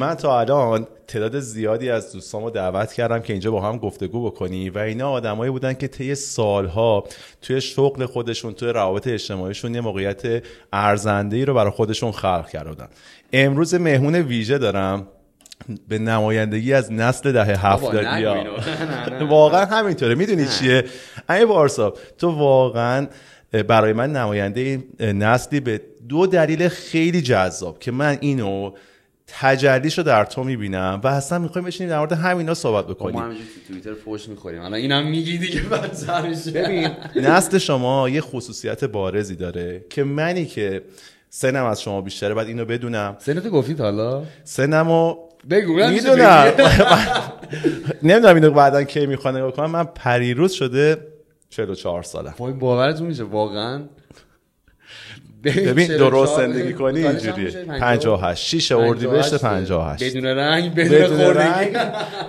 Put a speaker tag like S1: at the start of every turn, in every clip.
S1: من تا الان تعداد زیادی از دوستامو دعوت کردم که اینجا با هم گفتگو بکنی و اینا آدمایی بودن که طی سالها توی شغل خودشون توی روابط اجتماعیشون یه موقعیت ارزنده ای رو برای خودشون خلق کردن. امروز مهمون ویژه دارم. به نمایندگی از نسل دهه هفتادی واقعا همینطوره. می‌دونی چیه؟ این بارسا تو واقعا برای من نماینده نسلی به دو دلیل خیلی جذاب که من اینو تجلیش رو در تو می‌بینم و اصلا می‌خوایم بشینیم در مورد همینا صحبت بکنیم
S2: ما همینجوری تو توییتر فوش می‌خوریم. الان اینم میگی دیگه
S1: ببین نسل شما یه خصوصیت بارزی داره که منی که سنم از شما بیشتره بعد اینو بدونم.
S2: سنت گفتید حالا؟
S1: سنمو
S2: بگو
S1: می‌دونم. نمی‌دونم اینو بعدا کی می‌خوام نگاه کنم من پریروز شده 44 سالم.
S2: وای باورتون میشه واقعا
S1: ببین درست زندگی کنی اینجوریه. 58 6 اردیبهشت 58
S2: بدون رنگ بدون خوردگی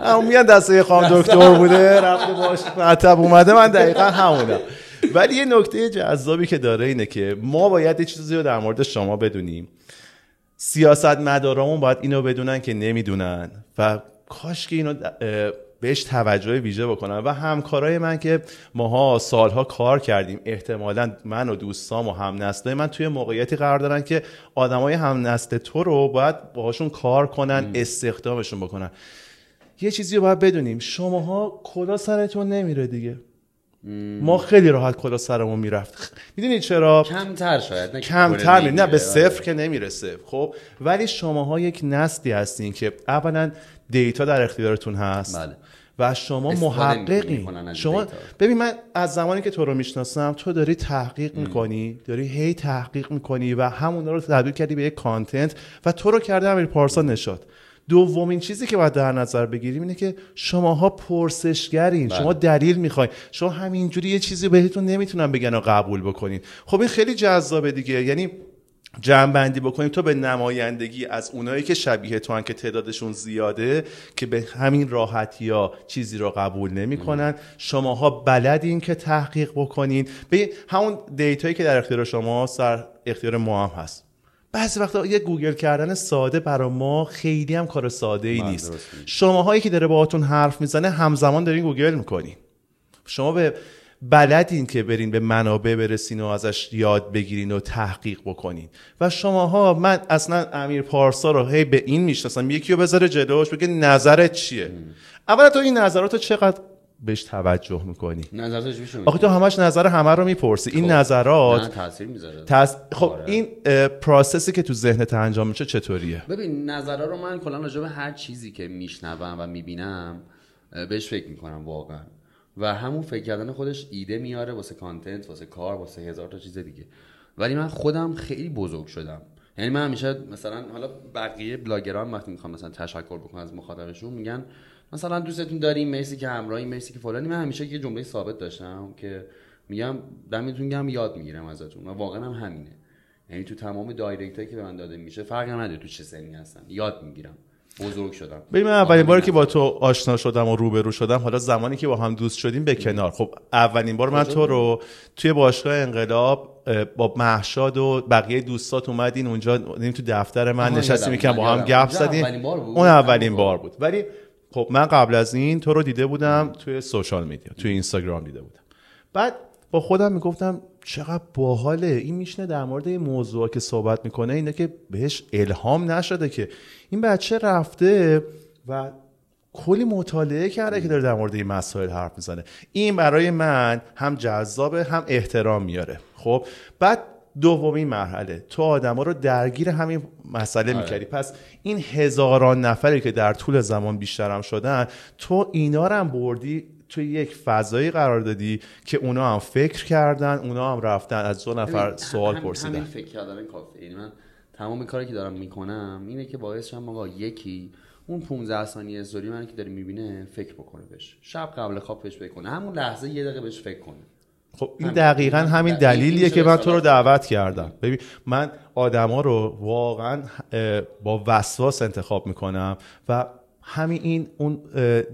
S1: اون میاد دسته خانم دکتر بوده رفته باش مطب اومده من دقیقا همونم. ولی یه نکته جذابی که داره اینه که ما باید یه چیزی رو در مورد شما بدونیم. سیاست مدارامون باید اینو بدونن که نمی‌دونن. و کاش که اینو بهش توجه ویژه بکنن و همکارای من که ماها سالها کار کردیم احتمالا من و دوستام و هم من توی موقعیتی قرار دارن که آدمای هم نسل تو رو باید باهاشون کار کنن استخدامشون بکنن. یه چیزی رو باید بدونیم شماها کلا سرتون نمیره دیگه. ما خیلی راحت کلا سرمون می‌رفت. می‌دونی چرا؟
S2: کمتر شاید نه
S1: کمتر نه به صفر که نمی‌رسه. خب ولی شماها یک نسلی هستین که اولا دیتا در اختیارتون هست.
S2: بله.
S1: و شما محققی. شما ببین من از زمانی که تو رو می‌شناسم تو داری تحقیق می‌کنی داری هی تحقیق می‌کنی و همون رو تبدیل کردی به یک کانتنت و تو رو کرده امیر پارسا نشاد. دومین چیزی که باید در نظر بگیریم اینه که شماها پرسشگرین بله. شما دلیل می‌خواین. شما همینجوری یه چیزی بهتون نمی‌تونن بگن و قبول بکنین. خب این خیلی جذابه دیگه. یعنی جمع بندی بکنیم تو به نمایندگی از اونایی که شبیه توئن که تعدادشون زیاده که به همین راحتی ها چیزی رو قبول نمی‌کنن. شماها بلدین که تحقیق بکنین. به همون data یی که در اختیار شما سر اختیار ما هم هست. بعضی وقتا یه گوگل کردن ساده برای ما خیلی هم کار ساده ای نیست. شماهایی که داره باهاتون حرف می‌زنه همزمان دارین گوگل می‌کنین. شما به بلدین که برین به منابع برسین و ازش یاد بگیرین و تحقیق بکنین. و شماها من اصلا امیر پارسا رو هی به این می‌شناسم یکی رو بذاره جلوش بگه نظرت چیه؟ اولا تو این نظرات چقدر بهش توجه می‌کنی؟ آخه تو همش نظر همه رو می‌پرسی. این خب. نظرات
S2: تاثیر می‌ذاره.
S1: خب آره. این پروسسی که تو ذهنت انجام میشه چطوریه؟
S2: ببین نظرها رو من کلا راجع به هر چیزی که میشنوم و می‌بینم بهش فکر می‌کنم واقعا. و همون فکر کردن خودش ایده میاره واسه کانتنت واسه کار واسه هزار تا چیز دیگه. ولی من خودم خیلی بزرگ شدم. یعنی من همیشه مثلا حالا بقیه بلاگران وقتی می‌خوام مثلا تشکر بکنم از مخاطبشون میگن مثلا دوستتون داریم مرسی که همراهی مرسی که فلانی. من همیشه یه جمله ثابت داشتم که میگم دمتون گم یاد می‌گیرم ازتون. و واقعا هم همینه. یعنی تو تمام دایرکت که به من داده میشه فرقی نداره تو چه سنی هستن. یاد می‌گیرم. بزرگ شدم.
S1: ببین من اولین باری که با تو آشنا شدم و روبرو شدم حالا زمانی که با هم دوست شدیم به کنار. خب اولین بار من تو رو توی باشگاه انقلاب با محشاد و بقیه دوستات اومدین اونجا تو دفتر من نشستیم که با هم گپ زدیم. اون اولین بار. بود. ولی خب من قبل از این تو رو دیده بودم توی سوشال میدیا توی اینستاگرام دیده بودم. بعد با خودم می‌گفتم چقدر باحاله. این میشنه در مورد این موضوع که صحبت می‌کنه اینه که بهش الهام نشده که این بچه رفته و کلی مطالعه کرده که داره در مورد این مسائل حرف می‌زنه. این برای من هم جذابه هم احترام میاره. خب بعد دومین مرحله. تو آدما رو درگیر همین مسئله آره. می‌کردی. پس این هزاران نفری که در طول زمان بیشترم شدن تو اینا رو هم بردی توی یک فضایی قرار دادی که اونا هم فکر کردن اونا هم رفتن از دو نفر سوال پرسیدن.
S2: همین فکر کردن کافیه. یعنی من تمام کاری که دارم می‌کنم اینه که باعث شم آقا یکی اون 15 ثانیه استوری من که داره می‌بینه فکر بکنه بهش. شب قبل خواب بهش بکنه همون لحظه یه دقیقه بهش فکر کنه.
S1: خب این دقیقا همین دلیلیه که من تو رو دعوت کردم. ببین من آدما رو واقعا با وسواس انتخاب می‌کنم و همین این اون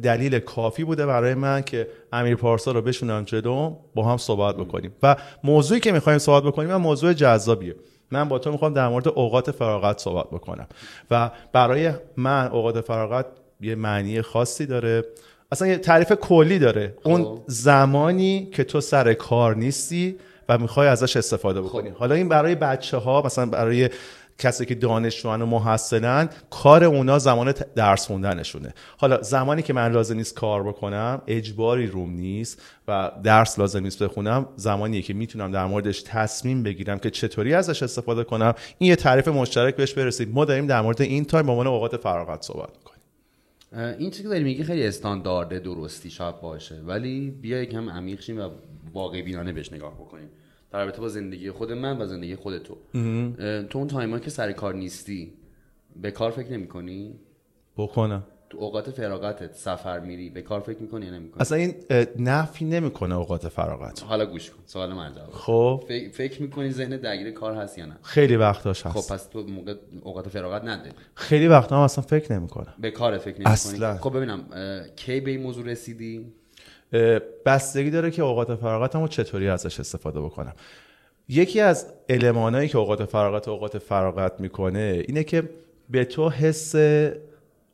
S1: دلیل کافی بوده برای من که امیر پارسا رو بشونم جلو با هم صحبت بکنیم. و موضوعی که می‌خوایم صحبت بکنیم من موضوع جذابیه. من با تو می‌خوام در مورد اوقات فراغت صحبت بکنم. و برای من اوقات فراغت یه معنی خاصی داره. اصلا یه تعریف کلی داره. اون خب. زمانی که تو سر کار نیستی و می‌خوای ازش استفاده بکنی. خب. حالا این برای بچه ها مثلا برای کسی که دانشجوان و محصلن کار اونا زمان درس خوندنشونه. حالا زمانی که من لازم نیست کار بکنم اجباری روم نیست و درس لازم نیست بخونم زمانیه که می‌تونم در موردش تصمیم بگیرم که چطوری ازش استفاده کنم. این یه تعریف مشترک بهش برسید. ما داریم در مورد این تایم به عنوان اوقات فراغت صحبت می‌کنیم.
S2: این چیزی که داری میگی خیلی استاندارد درستی شاید باشه ولی بیا یکم عمیق شیم و واقع بینانه بهش نگاه بکنیم. در رابطه با زندگی خود من و زندگی خود تو. تو اون تایما که سر کار نیستی به کار فکر نمی کنی؟
S1: بکنم.
S2: تو اوقات فراغتت سفر میری به کار فکر می‌کنی یا نمی‌کنی؟
S1: اصلا این نفی نمی‌کنه اوقات فراغت.
S2: حالا گوش کن سوال من جواب
S1: خب.
S2: فکر می‌کنی ذهن درگیر کار هست یا نه؟
S1: خیلی وقتاش هست.
S2: خب پس تو موقع اوقات فراغت نداری.
S1: خیلی وقتا هم اصلا فکر نمی‌کنم.
S2: به کار فکر نمی‌کنی. اصلا. خب ببینم کی به این موضوع رسیدی؟
S1: بستگی داره که اوقات فراغتمو چطوری ازش استفاده بکنم. یکی از المانایی که اوقات فراغت اوقات فراغت می‌کنه اینه که به تو حس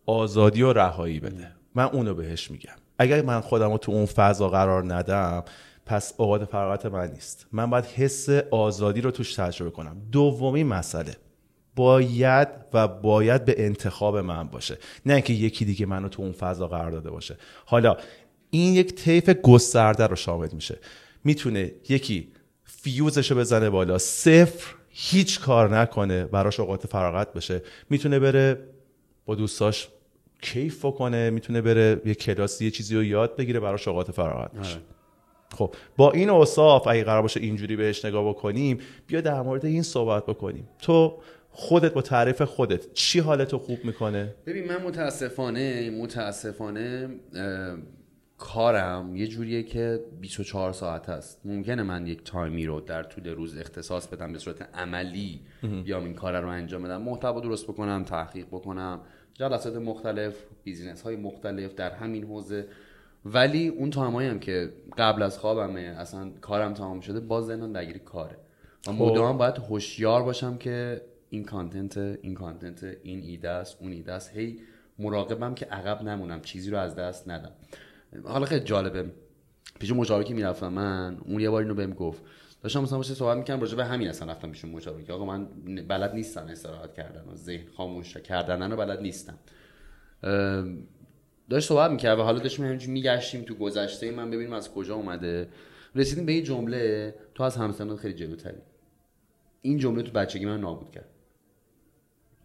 S1: آزادی و رهایی بده. من اونو بهش میگم. اگر من خودم رو تو اون فضا قرار ندم پس اوقات فراغت من نیست. من باید حس آزادی رو توش تجربه کنم. دومی مسئله. باید و باید به انتخاب من باشه. نه اینکه یکی دیگه منو تو اون فضا قرار داده باشه. حالا این یک طیف گسترده رو شامل میشه. می‌تونه یکی فیوزش رو بزنه بالا صفر هیچ کار نکنه براش اوقات فراغت بشه. می‌تونه بره با دوستاش کیف کنه می‌تونه بره یه کلاسی یه چیزی رو یاد بگیره براش اوقات فراغت بشه. آره. خب با این اوصاف اگه قرار باشه اینجوری بهش نگاه بکنیم بیا در مورد این صحبت بکنیم. تو خودت با تعریف خودت چی حالتو خوب می‌کنه؟
S2: ببین من متاسفانه متاسفانه کارم یه جوریه که 24 ساعت است. ممکنه من یک تایمی رو در طول روز اختصاص بدم به صورت عملی بیام این کار رو انجام بدم. محتوا درست بکنم تحقیق بکنم. جلسات مختلف business های مختلف در همین حوزه. ولی اون time ایی هم که قبل از خوابمه اصلا کارم تمام شده باز ذهنم درگیر کاره. و خب. مدام باید هوشیار باشم که این content این content این ایده است اون ایده است. هی مراقبم که عقب نمونم چیزی رو از دست ندم. حالا خیلی جالبه. پیش مشاوره می‌رفتم من اون یه بار اینو بهم گفت. داشتم مثلا باشه صحبت می‌کنم راجع به همین اصلا رفتم پیش مشاوره که آقا من بلد نیستم استراحت کردن و ذهن خاموش کردن رو بلد نیستم. داشت صحبت می‌کرد و حالا داشتیم همینجوری میگشتیم تو گذشته. من ببینیم از کجا اومده. رسیدیم به این جمله تو از همسنات خیلی جلوتری. این جمله تو بچگی من نابود کرد.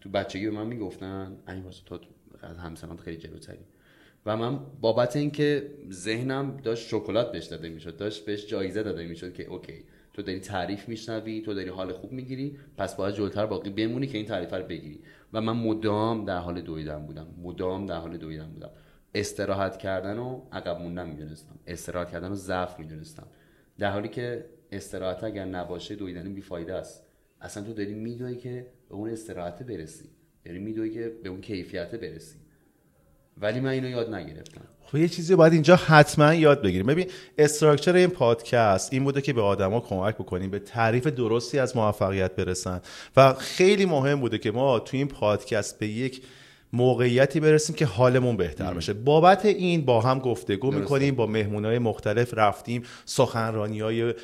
S2: تو بچگی به من می‌گفتن این واسه تو از همسنات خیلی جلوتری. و من بابت اینکه ذهنم داشت شکلات بهش داده می‌شد داشت بهش جایزه داده می‌شد که اوکی تو داری تعریف میشنوی تو داری حال خوب می‌گیری پس باید جلوتر باقی بمونی که این تعریف رو بگیری. و من مدام در حال دویدن بودم مدام در حال دویدن بودم. استراحت کردن و عقب موندن می‌دونستم استراحت کردن و ضعف می‌دونستم. در حالی که استراحت اگر نباشه دویدن بیفایده است. اصلا تو داری میدوی که به اون استراحت برسی داری میدوی که به اون کیفیت برسی. ولی من اینو یاد نگرفتم.
S1: خب یه چیزی باید اینجا حتما یاد بگیریم. ببین استراکچر این پادکست این بوده که به آدما کمک بکنیم به تعریف درستی از موفقیت برسن. و خیلی مهم بوده که ما تو این پادکست به یک موقعیتی برسیم که حالمون بهتر بشه. بابت این با هم گفتگو می‌کنیم با مهمونای مختلف رفتیم سخنرانی های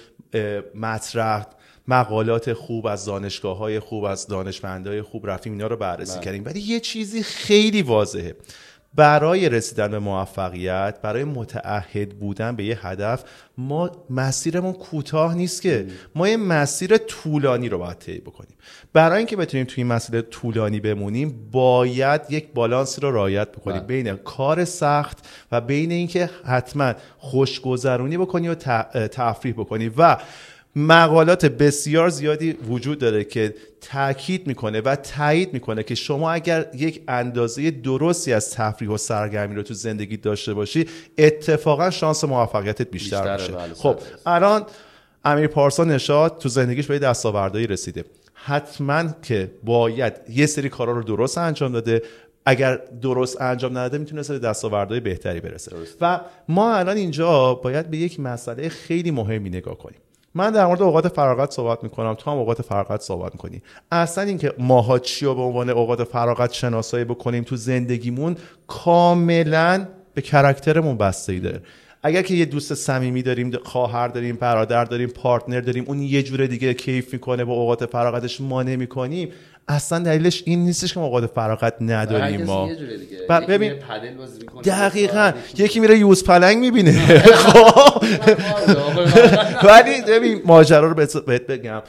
S1: مطرح مقالات خوب از دانشگاه های خوب از دانشمندای خوب رفتیم اینا رو بررسی بله. کردیم. ولی یه چیزی خیلی واضحه. برای رسیدن به موفقیت برای متعهد بودن به یه هدف ما مسیرمون کوتاه نیست که ما یه مسیر طولانی رو باید طی بکنیم برای اینکه بتونیم توی این مسیر طولانی بمونیم باید یک بالانس رو رعایت بکنیم بله. بین کار سخت و بین اینکه حتما خوشگذرونی بکنی و تفریح بکنی و مقالات بسیار زیادی وجود داره که تاکید می‌کنه و تایید می‌کنه که شما اگر یک اندازه درستی از تفریح و سرگرمی رو تو زندگی داشته باشی اتفاقا شانس موفقیتت بیشتر, میشه. بله، خب الان امیر پارسا نشاد تو زندگیش به دستاوردهایی رسیده. حتما که باید یه سری کارا رو درست انجام داده. اگر درست انجام نداده می‌تونه به دستاوردهای بهتری برسه. و ما الان اینجا باید به یک مسئله خیلی مهمی نگاه کنیم. من در مورد اوقات فراغت صحبت می‌کنم. تو هم اوقات فراغت صحبت می‌کنی. اصلا اینکه ماها چی رو به عنوان اوقات فراغت شناسایی بکنیم تو زندگیمون کاملا به character مون بسته اگر که یه دوست صمیمی داریم خواهر داریم برادر داریم partner داریم اون یه جور دیگه کیف می‌کنه با اوقات فراغتش ما نمی‌کنیم. اصلا دلیلش این نیستش که ما اوقات فراغت نداریم ما.
S2: ببین
S1: دقیقا. یکی میره یوز پلنگ می‌بینه. خب. ولی ببین ماجرا رو بهت بگم.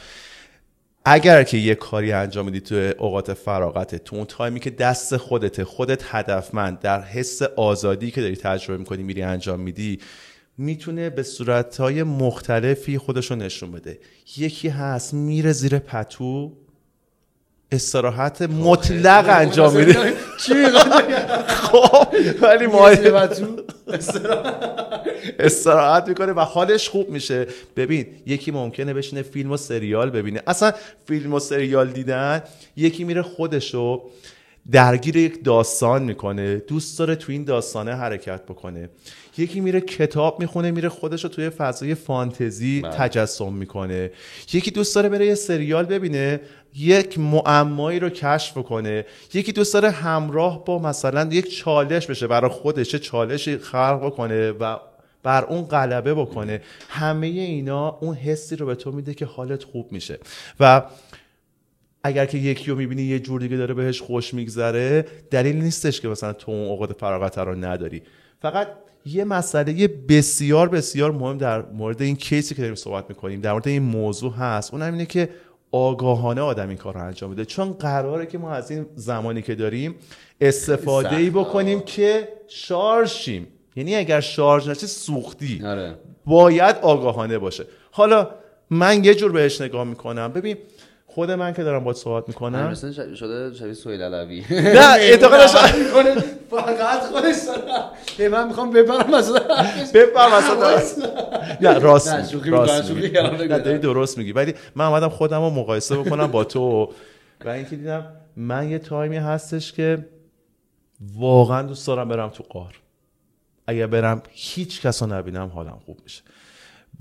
S1: اگر که یه کاری انجام میدی تو اوقات فراغته تو اون تایمی که دست خودته خودت هدفمند در حس آزادی که داری تجربه می‌کنی میری انجام میدی می‌تونه به صورتهای مختلفی خودشو نشون بده. یکی هست میره زیر پتو استراحت مطلق انجام میده.
S2: چی؟
S1: خب ولی ما استراحت می‌کنه و حالش خوب میشه. ببین یکی ممکنه بشینه فیلم و سریال ببینه. اصلا فیلم و سریال دیدن یکی میره خودشو درگیر یک داستان می‌کنه. دوست داره تو این داستانه حرکت بکنه. یکی میره کتاب می‌خونه میره خودش رو توی فضای فانتزی بله. تجسم می‌کنه. یکی دوست داره بره یه سریال ببینه یک معمایی رو کشف کنه. یکی دوست داره همراه با مثلا یک چالش بشه برای خودش چه چالشی خلق کنه و بر اون غلبه بکنه. همه اینا اون حسی رو به تو میده که حالت خوب میشه. و اگر که یکی رو می‌بینی یه جور دیگه داره بهش خوش میگذره دلیل نیستش که مثلا تو اون اوقات فراغت رو نداری. فقط یه مسئله بسیار بسیار مهم در مورد این کیسی که داریم صحبت می‌کنیم در مورد این موضوع هست. اون اینه که آگاهانه آدم این کار رو انجام بده چون قراره که ما از این زمانی که داریم استفاده ای بکنیم که شارژ شیم. یعنی اگر شارژ نشه سوختی.
S2: آره.
S1: باید آگاهانه باشه. حالا من یه جور بهش نگاه می‌کنم. ببین خود من که دارم باید صحبت می‌کنم.
S2: مثلا شده شبیه سویل علوی.
S1: نه اعتقادش
S2: فقط خودش که من می‌خوام ببرم مثلا
S1: ببرم مثلا نه راست راست داری درست میگی. ولی من اومدم خودم رو مقایسه بکنم با تو. و اینکه دیدم من یه تایمی هستش که واقعا دوست دارم برم تو قار. اگر برم هیچ کس رو نبینم حالم خوب میشه.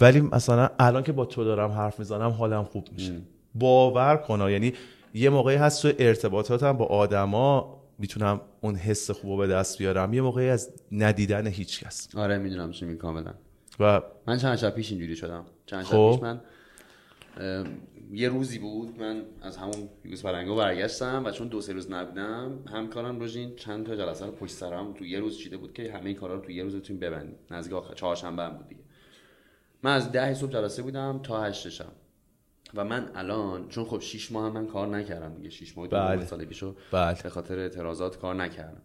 S1: ولی مثلا الان که با تو دارم حرف می‌زنم حالم خوب میشه. باور کن یعنی یه موقعی هست تو ارتباطاتم با آدما می‌تونم اون حس خوب به دست بیارم. یه موقعی از ندیدن هیچ کس.
S2: آره می‌دونم چی می کاملا.
S1: و
S2: من چند شب پیش اینجوری شدم. چند شب خب. پیش من یه روزی بود من از همون یوز فرنگو برگشتم و چون دو سه روز نبودم همکارم روژین چند تا جلسه رو پشت سرم تو یه روز چیده بود که همه این کارا رو تو یه روز بتونیم ببندیم. نزدیک آخر چهارشنبه بود دیگه. من از ده صبح جلسه بودم تا هشت شب. و من الان چون خب 6 ماه هم من کار نکردم دیگه 6 ماه
S1: بله.
S2: سال پیشو
S1: بله.
S2: به خاطر اعتراضات کار نکردم.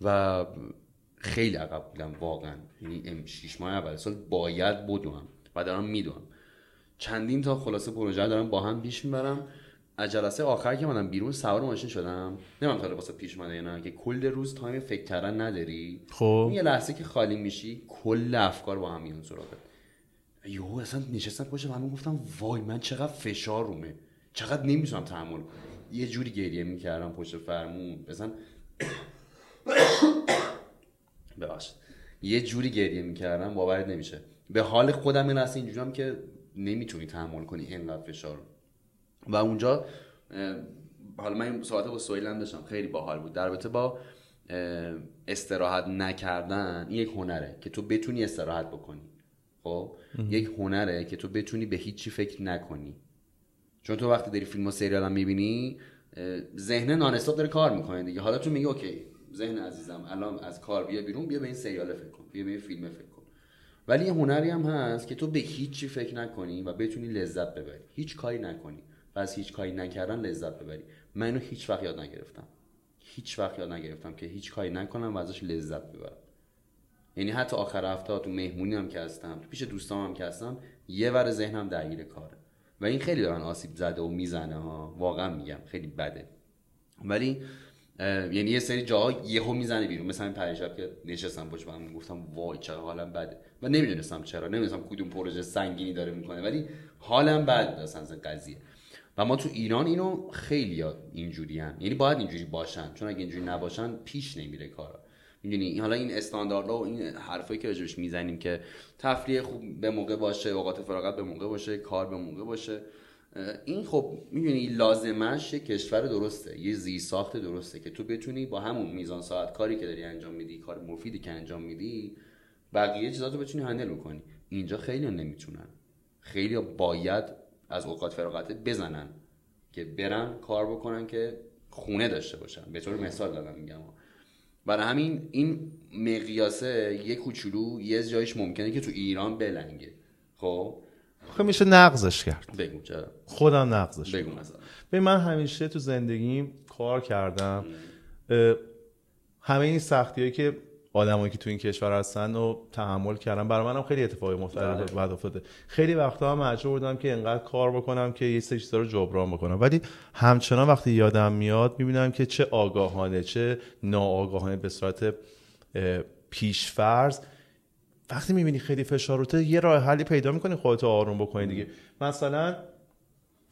S2: و خیلی عقب بودم واقعا. یعنی 6 ماه اول سال باید بدوم و دارم میدوم. چندین تا خلاصه پروژه دارم با هم پیش می‌برم. از جلسه آخر که منم بیرون سوار ماشین شدم. نمی‌دونم تا واسه پیش اومده نه که کل روز تایم فکر کردن نداری.
S1: خب.
S2: یه لحظه که خالی میشی کل افکار با هم میون سراغت. یهو اصلا نشستم پشت همون گفتم وای من چقدر فشار رومه. چقدر نمی‌تونم تحمل یه جوری گریه می‌کردم پشت فرمون. اصلا ببخشید. یه جوری گریه می‌کردم باورت نمیشه. به حال خودم این اصلا اینجوری هم که نمی‌تونی تحمل کنی اینقدر فشار و اونجا حالا من این صحبت با سویلم داشتم. خیلی باحال بود. در با استراحت نکردن این یک هنره که تو بتونی استراحت بکنی. خب یک هنره که تو بتونی به هیچی فکر نکنی. چون تو وقتی داری فیلم و سریال هم می‌بینی ذهن نانستاپ داره کار می‌کنه دیگه. حالا تو میگی اوکی ذهن عزیزم الان از کار بیا بیرون بیا به این سریال فکر کن بیا به این فیلم فکر کن. ولی یه هنری هم هست که تو به هیچی فکر نکنی و بتونی لذت ببری. هیچ کاری نکنی و از هیچ کاری نکردن لذت ببری. من اینو هیچ وقت یاد نگرفتم. هیچ وقت یاد نگرفتم که هیچ کاری نکنم و ازش لذت ببرم. یعنی حتی آخر هفته تو مهمونی هم که هستم پیش دوستام هم که هستم یه ور ذهنم درگیر کاره. و این خیلی دارن آسیب زده و می‌زنه ها. واقعا میگم خیلی بده. ولی یعنی یه سری جاها یهو می‌زنه بیرون. مثلا این پریشب که نشستم پشت گفتم وای چقدر حالم بده؟ و نمی‌دونستم چرا نمی‌دونستم کدوم پروژه سنگینی داره می‌کنه ولی حالم بد اصلا از قضیه. و ما تو ایران اینو خیلی اینجوری هم. یعنی باید اینجوری باشن. چون اگه اینجوری نباشن پیش نمیره کارا. می‌دونی؟ حالا این استانداردها و این حرفایی که راجبش می‌زنیم که تفریح خوب به موقع باشه اوقات فراغت به موقع باشه کار به موقع باشه این خب می‌دونی لازمش یه کشور درسته یه زی ساخت درسته که تو بتونی با همون میزان ساعت کاری که داری انجام میدی کار مفیدی که انجام میدی بقیه چیزا رو بتونی هندل بکنی. اینجا خیلی نمی‌تونن. خیلی باید از اوقات فراغت بزنن که برن کار بکنن که خونه داشته باشن. به طور مثال دارم میگم. برای همین این مقیاسه یه کوچولو یه جایش ممکنه که تو ایران بلنگه. خب؟
S1: خب میشه نقضش کرد.
S2: بگو چرا؟
S1: خودم نقضش
S2: بگو مثلا.
S1: به من همیشه تو زندگیم کار کردم. همه این سختی که آدمایی که تو این کشور هستن و تحمل کردم برای منم خیلی اتفاقی مختلف بعد افتاده. خیلی وقتا هم مجبور بودم که انقدر کار بکنم که یه سری چیزا رو جبران بکنم. ولی همچنان وقتی یادم میاد می‌بینم که چه آگاهانه چه ناآگاهانه به صورت پیشفرض وقتی می‌بینی خیلی فشار روته یه راه حلی پیدا می‌کنی خودتو آروم بکنی دیگه. مثلا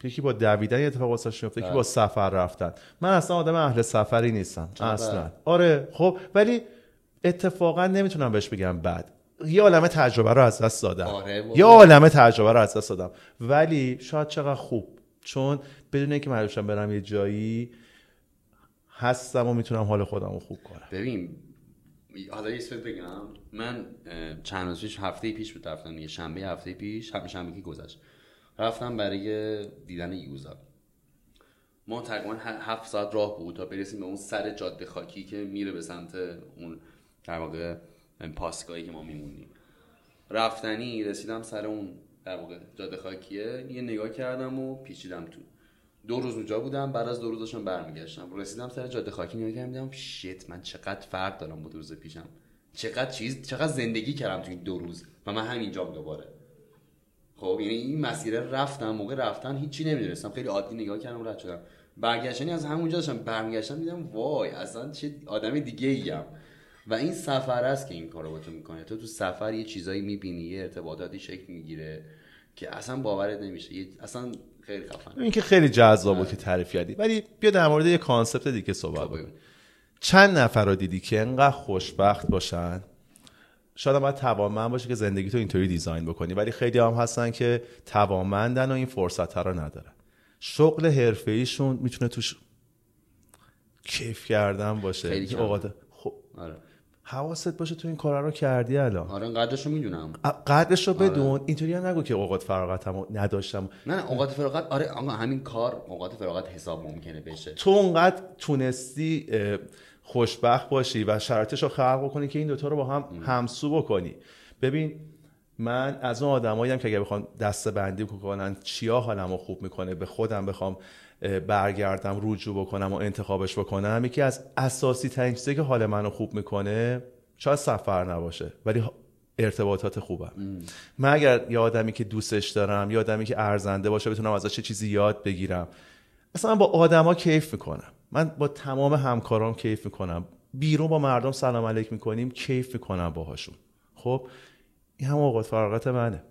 S1: یکی با دویدن اتفاق واسش میفته یکی با بله. سفر رفتن. من اصلا آدم اهل سفری نیستم اصلا. آره خب ولی اتفاقا نمی‌تونم بهش بگم بد. یه عالم تجربه رو از دست دادم. آره یه عالم تجربه رو از دست دادم. ولی شاید چقدر خوب. چون بدون اینکه من برم یه جایی هستم و می‌تونم حال خودم رو خوب کنم.
S2: ببین حالا یه بگم. من چند روز پیش هفته پیش بود رفتم یه شنبه هفته پیش همه شنبه که گذشت. رفتم برای دیدن یوزا. ما تقریبا هفت ساعت راه بود تا برسیم به اون سر جاده خاکی که میره به سمت اون در واقع پاسگاهی که ما میمونیم رفتنی رسیدم سر اون در واقع جاده خاکیه. یه نگاه کردم و پیچیدم تو. دو روز اونجا بودم بعد از دو روز داشتم برمیگشتم. رسیدم سر جاده خاکی نگاه کردم دیدم شیت من چقدر فرق دارم با دو روز پیشم. چقدر چیز چقدر زندگی کردم تو این دو روز و من همینجا دوباره. خب یعنی این مسیر رفتم موقع رفتن هیچی نمی‌دونستم. خیلی عادی نگاه کردم رد شدم. برگشتنی از همونجا داشتم برمیگشتم دیدم وای اصلا چه آدم دیگه ایم و این سفر است که این کارو با تو می‌کنه تو تو سفر یه چیزایی می‌بینی یه ارتباطاتی شکل می‌گیره که اصلا باورت نمیشه. اصلا خیلی خفن
S1: این که خیلی جذابه که تعریف کردی. ولی بیا در مورد یه concept دیگه صحبت کنیم. چند نفر رو دیدی که انقدر خوشبخت باشن؟ شاید باید توانمند باشه که زندگی تو اینطوری دیزاین بکنی. ولی خیلی هم هستن که توانمندن و این فرصت رو ندارن. شغل حرفه ایشون می‌تونه توش کیف کردن باشه.
S2: خیلی
S1: خب. آره. حواست باشه تو این کارا رو کردی الان.
S2: آره قدرشو می‌دونم.
S1: قدرشو آره. بدون اینطوری هم نگو که اوقات فراغتمو نداشتم.
S2: نه نه اوقات فراغت آره آقا همین کار اوقات فراغت حساب ممکنه بشه.
S1: تو اونقدر تونستی خوشبخت باشی و شرایطش رو خلق بکنی که این دوتا رو با هم همسو بکنی. ببین من از اون آدمایی که اگه بخوام دسته بندی کنن چیا حالمو خوب می‌کنه به خودم بخوام برگردم رجوع بکنم و انتخابش بکنم یکی از اساسی ترین چیزی که حال منو خوب می‌کنه شاید سفر نباشه ولی ارتباطات خوبم. من اگر یه آدمی که دوستش دارم یه آدمی که ارزنده باشه بتونم ازش چه چیزی یاد بگیرم. اصلا من با آدما کیف می‌کنم. من با تمام همکارام کیف می‌کنم. بیرون با مردم سلام علیک می‌کنیم کیف می‌کنم باهاشون. خب این هم اوقات فراغت منه.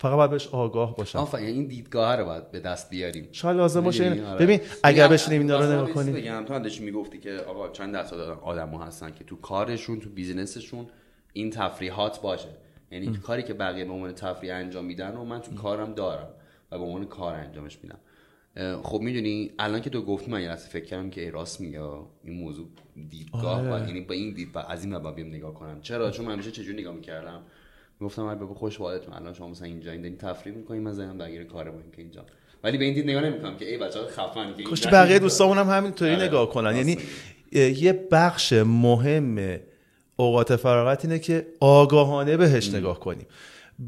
S1: فقط باید بهش آگاه باشم.
S2: آفرین این دیدگاه رو باید به دست بیاریم.
S1: شاید لازم باشه. آره. ببین اگر بشینیم اینا رو نگاه کنیم.
S2: بگم تو اندش می‌گفتی که آقا چند درصد آدم‌ها هستن که تو کارشون تو بیزینسشون این تفریحات باشه. یعنی تو کاری که بقیه به عنوان تفریح انجام میدن و من تو کارم دارم و به عنوان کار انجامش میدم. خب می‌دونی الان که تو گفتی من یه فکر کردم که ای راست میگه این موضوع دیدگاه آره. یعنی با این دید از این مباب نگاه کنم. چرا؟ چون من همیشه چجوری نگاه می‌کردم؟ گفتم ای بابا خوش بالتون الان شما مثلا اینجا این دارین تفریح می‌کنین من زنم درگیر کار که اینجا. ولی به این دید نگاه نمی‌کنم که ای بچه‌ها خفن که
S1: خوش بقیه دوستامون هم همینطوری آره. نگاه کنن. یعنی یه بخش مهم اوقات فراغت اینه که آگاهانه بهش نگاه کنیم.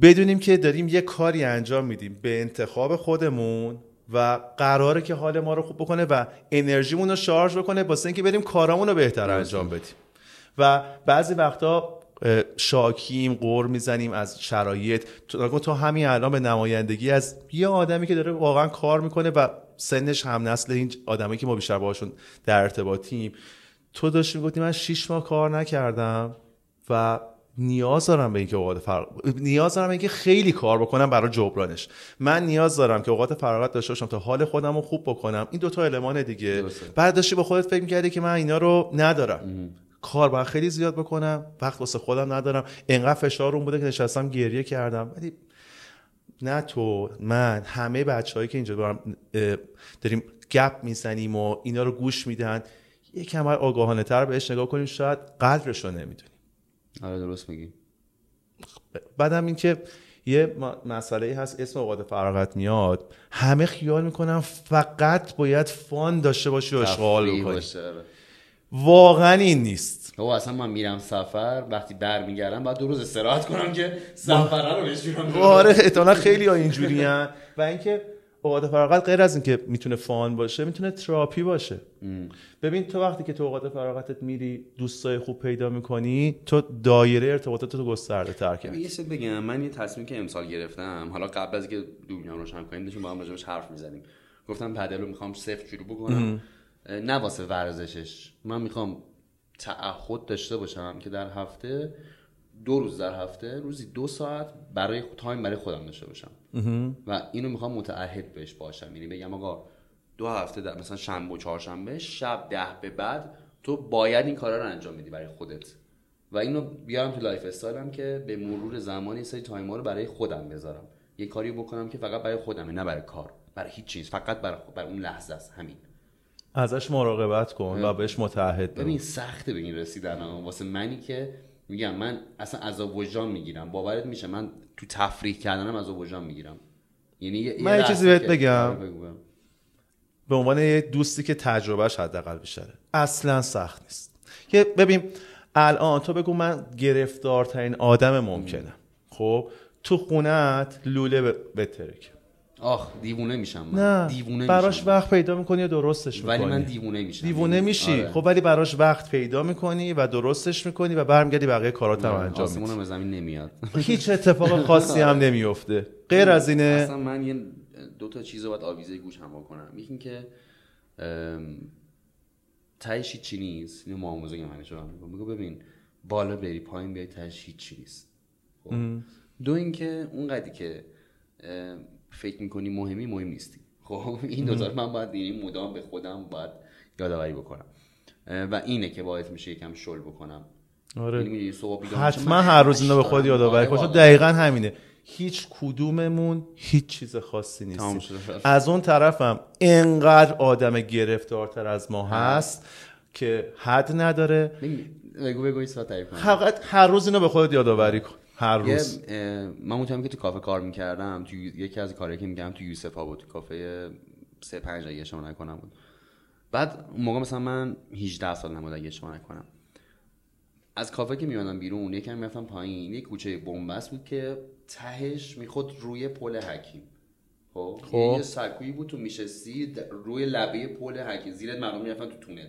S1: بدونیم که داریم یه کاری انجام میدیم به انتخاب خودمون و قراره که حال ما رو خوب بکنه و انرژیمون رو شارژ بکنه واسه اینکه بریم کارامون رو بهتر انجام بدیم. و بعضی وقتا شاکیم قور می‌زنیم از شرایط. تو همین الان به نمایندگی از یه آدمی که داره واقعا کار می‌کنه و سنش هم نسل این آدمی که ما بیشتر باشون در ارتباطیم. تو داشتی می‌گفتی من شیش ماه کار نکردم و نیاز دارم به اینکه اوقات فرق... نیاز دارم اینکه خیلی کار بکنم برای جبرانش. من نیاز دارم که اوقات فراغت داشته باشم تا حال خودم رو خوب بکنم. این دوتا المان دیگه. بعد داشتی با خودت فکر می‌کردی که من اینا رو ندارم. کار باید خیلی زیاد بکنم وقت واسه خودم ندارم. انقدر فشار اون بوده که نشستم گریه کردم. ولی نه تو من همه بچههایی که اینجا داریم گپ می‌زنیم و اینا رو گوش میدن. یکم باید آگاهانه تر بهش نگاه کنیم. شاید قدرش رو نمی‌دونیم.
S2: آره درست میگی.
S1: بعدم اینکه یه مسئله هست اسم اوقات فراغت میاد. همه خیال می‌کنن فقط باید فان داشته باشی و اشغال بکنی. آره. واقعا این نیست.
S2: او اصلا من میرم سفر وقتی برمیگردم باید دو روز استراحت کنم که سفر رو بشورم
S1: آره احتمالا خیلی ها اینجوری و اینکه اوقات فراغت غیر از اینکه می‌تونه فان باشه می‌تونه تراپی باشه. ببین تو وقتی که تو اوقات فراغتت میری دوستای خوب پیدا می‌کنی تو دایره ارتباطات رو گسترده تر کردی.
S2: یه چیز بگم. من یه تصمیم که امسال گرفتم حالا قبل از اینکه دنیا روشن کنیم داشتیم با هم راجعش حرف می‌زنیم گفتم پدل رو می‌خوام صفر شروع بکنم. نه واسه ورزشش. من می‌خوام تعهد داشته باشم که در هفته دو روز در هفته روزی دو ساعت برای time برای خودم داشته باشم. و اینو می‌خوام متعهد بهش باشم. یعنی بگم آقا دو هفته در مثلا شنبه و چهارشنبه شب ده به بعد تو باید این کارا رو انجام میدی برای خودت. و اینو بیارم تو lifestyle م که به مرور زمان یه سری time رو برای خودم بذارم. یه کاری بکنم که فقط برای خودمه نه برای کار. برای هیچ چیز فقط برای, برای اون لحظه است. همین.
S1: ازش مراقبت کن و بهش متعهد
S2: ببین سخته به این رسیدن واسه منی که میگم من اصلا عذاب وجدان می‌گیرم. باورت میشه من تو تفریح کردنم عذاب وجدان می‌گیرم. یعنی
S1: من یه چیزی بهت بگم. آره، به عنوان یه دوستی که تجربهش حداقل بیشتره. اصلا سخت نیست. که ببین الان تو بگو من گرفتارترین آدم ممکنم. خب؟ تو خونت لوله بترک
S2: آخ دیوونه میشم من.
S1: نه دیوونه براش میشم. وقت پیدا می‌کنی و درستش می‌کنی
S2: ولی من دیوونه میشم.
S1: دیوونه میشی. آره. خب ولی براش وقت پیدا می‌کنی و درستش می‌کنی و برمیگردی بقیه کارات هم انجام میدی.
S2: آسمون به زمین نمیاد.
S1: هیچ اتفاق خاصی هم نمیفته غیر از اینه
S2: اصلا من یه دو تا چیز رو باید آویزه گوش هم کنم یکی که تهش چی نیست. اینو معاموزه که من شما میگم ببین بالا بری پایین بیای تهش چی نیست. خب. دو اینکه اون قدی که فکر می‌کنی مهمی؟ مهم نیستی. خب این دوتا من باید یعنی مدام به خودم باید یادآوری بکنم. و اینه که باعث میشه یکم شل بکنم.
S1: آره. یعنی حتما هر روز اینو به خود یادآوری کن دقیقا همینه. هیچ کدوممون هیچ چیز خاصی نیست از اون طرفم انقدر آدم گرفتارتر از ما هست که حد نداره.
S2: بگو بگو
S1: هر روز اینو به خودت یادآوری کن. هر روز.
S2: من اون که تو کافه کار می‌کردم تو یکی از کارهایی که میگم تو یوسف ها بود تو کافه سه پنج اگه شما نکنم بود. بعد اون موقع مثلا من 18 سال نمود اگه شما نکنم. از کافه که میومدم بیرون یکم می‌رفتم پایین یک کوچه بنبست بود که تهش میخود روی پل حکیم. خب, خب. یه سکویی بود تو میشستی روی لبه پل حکیم. زیرت مردم می‌رفتن تو تونل.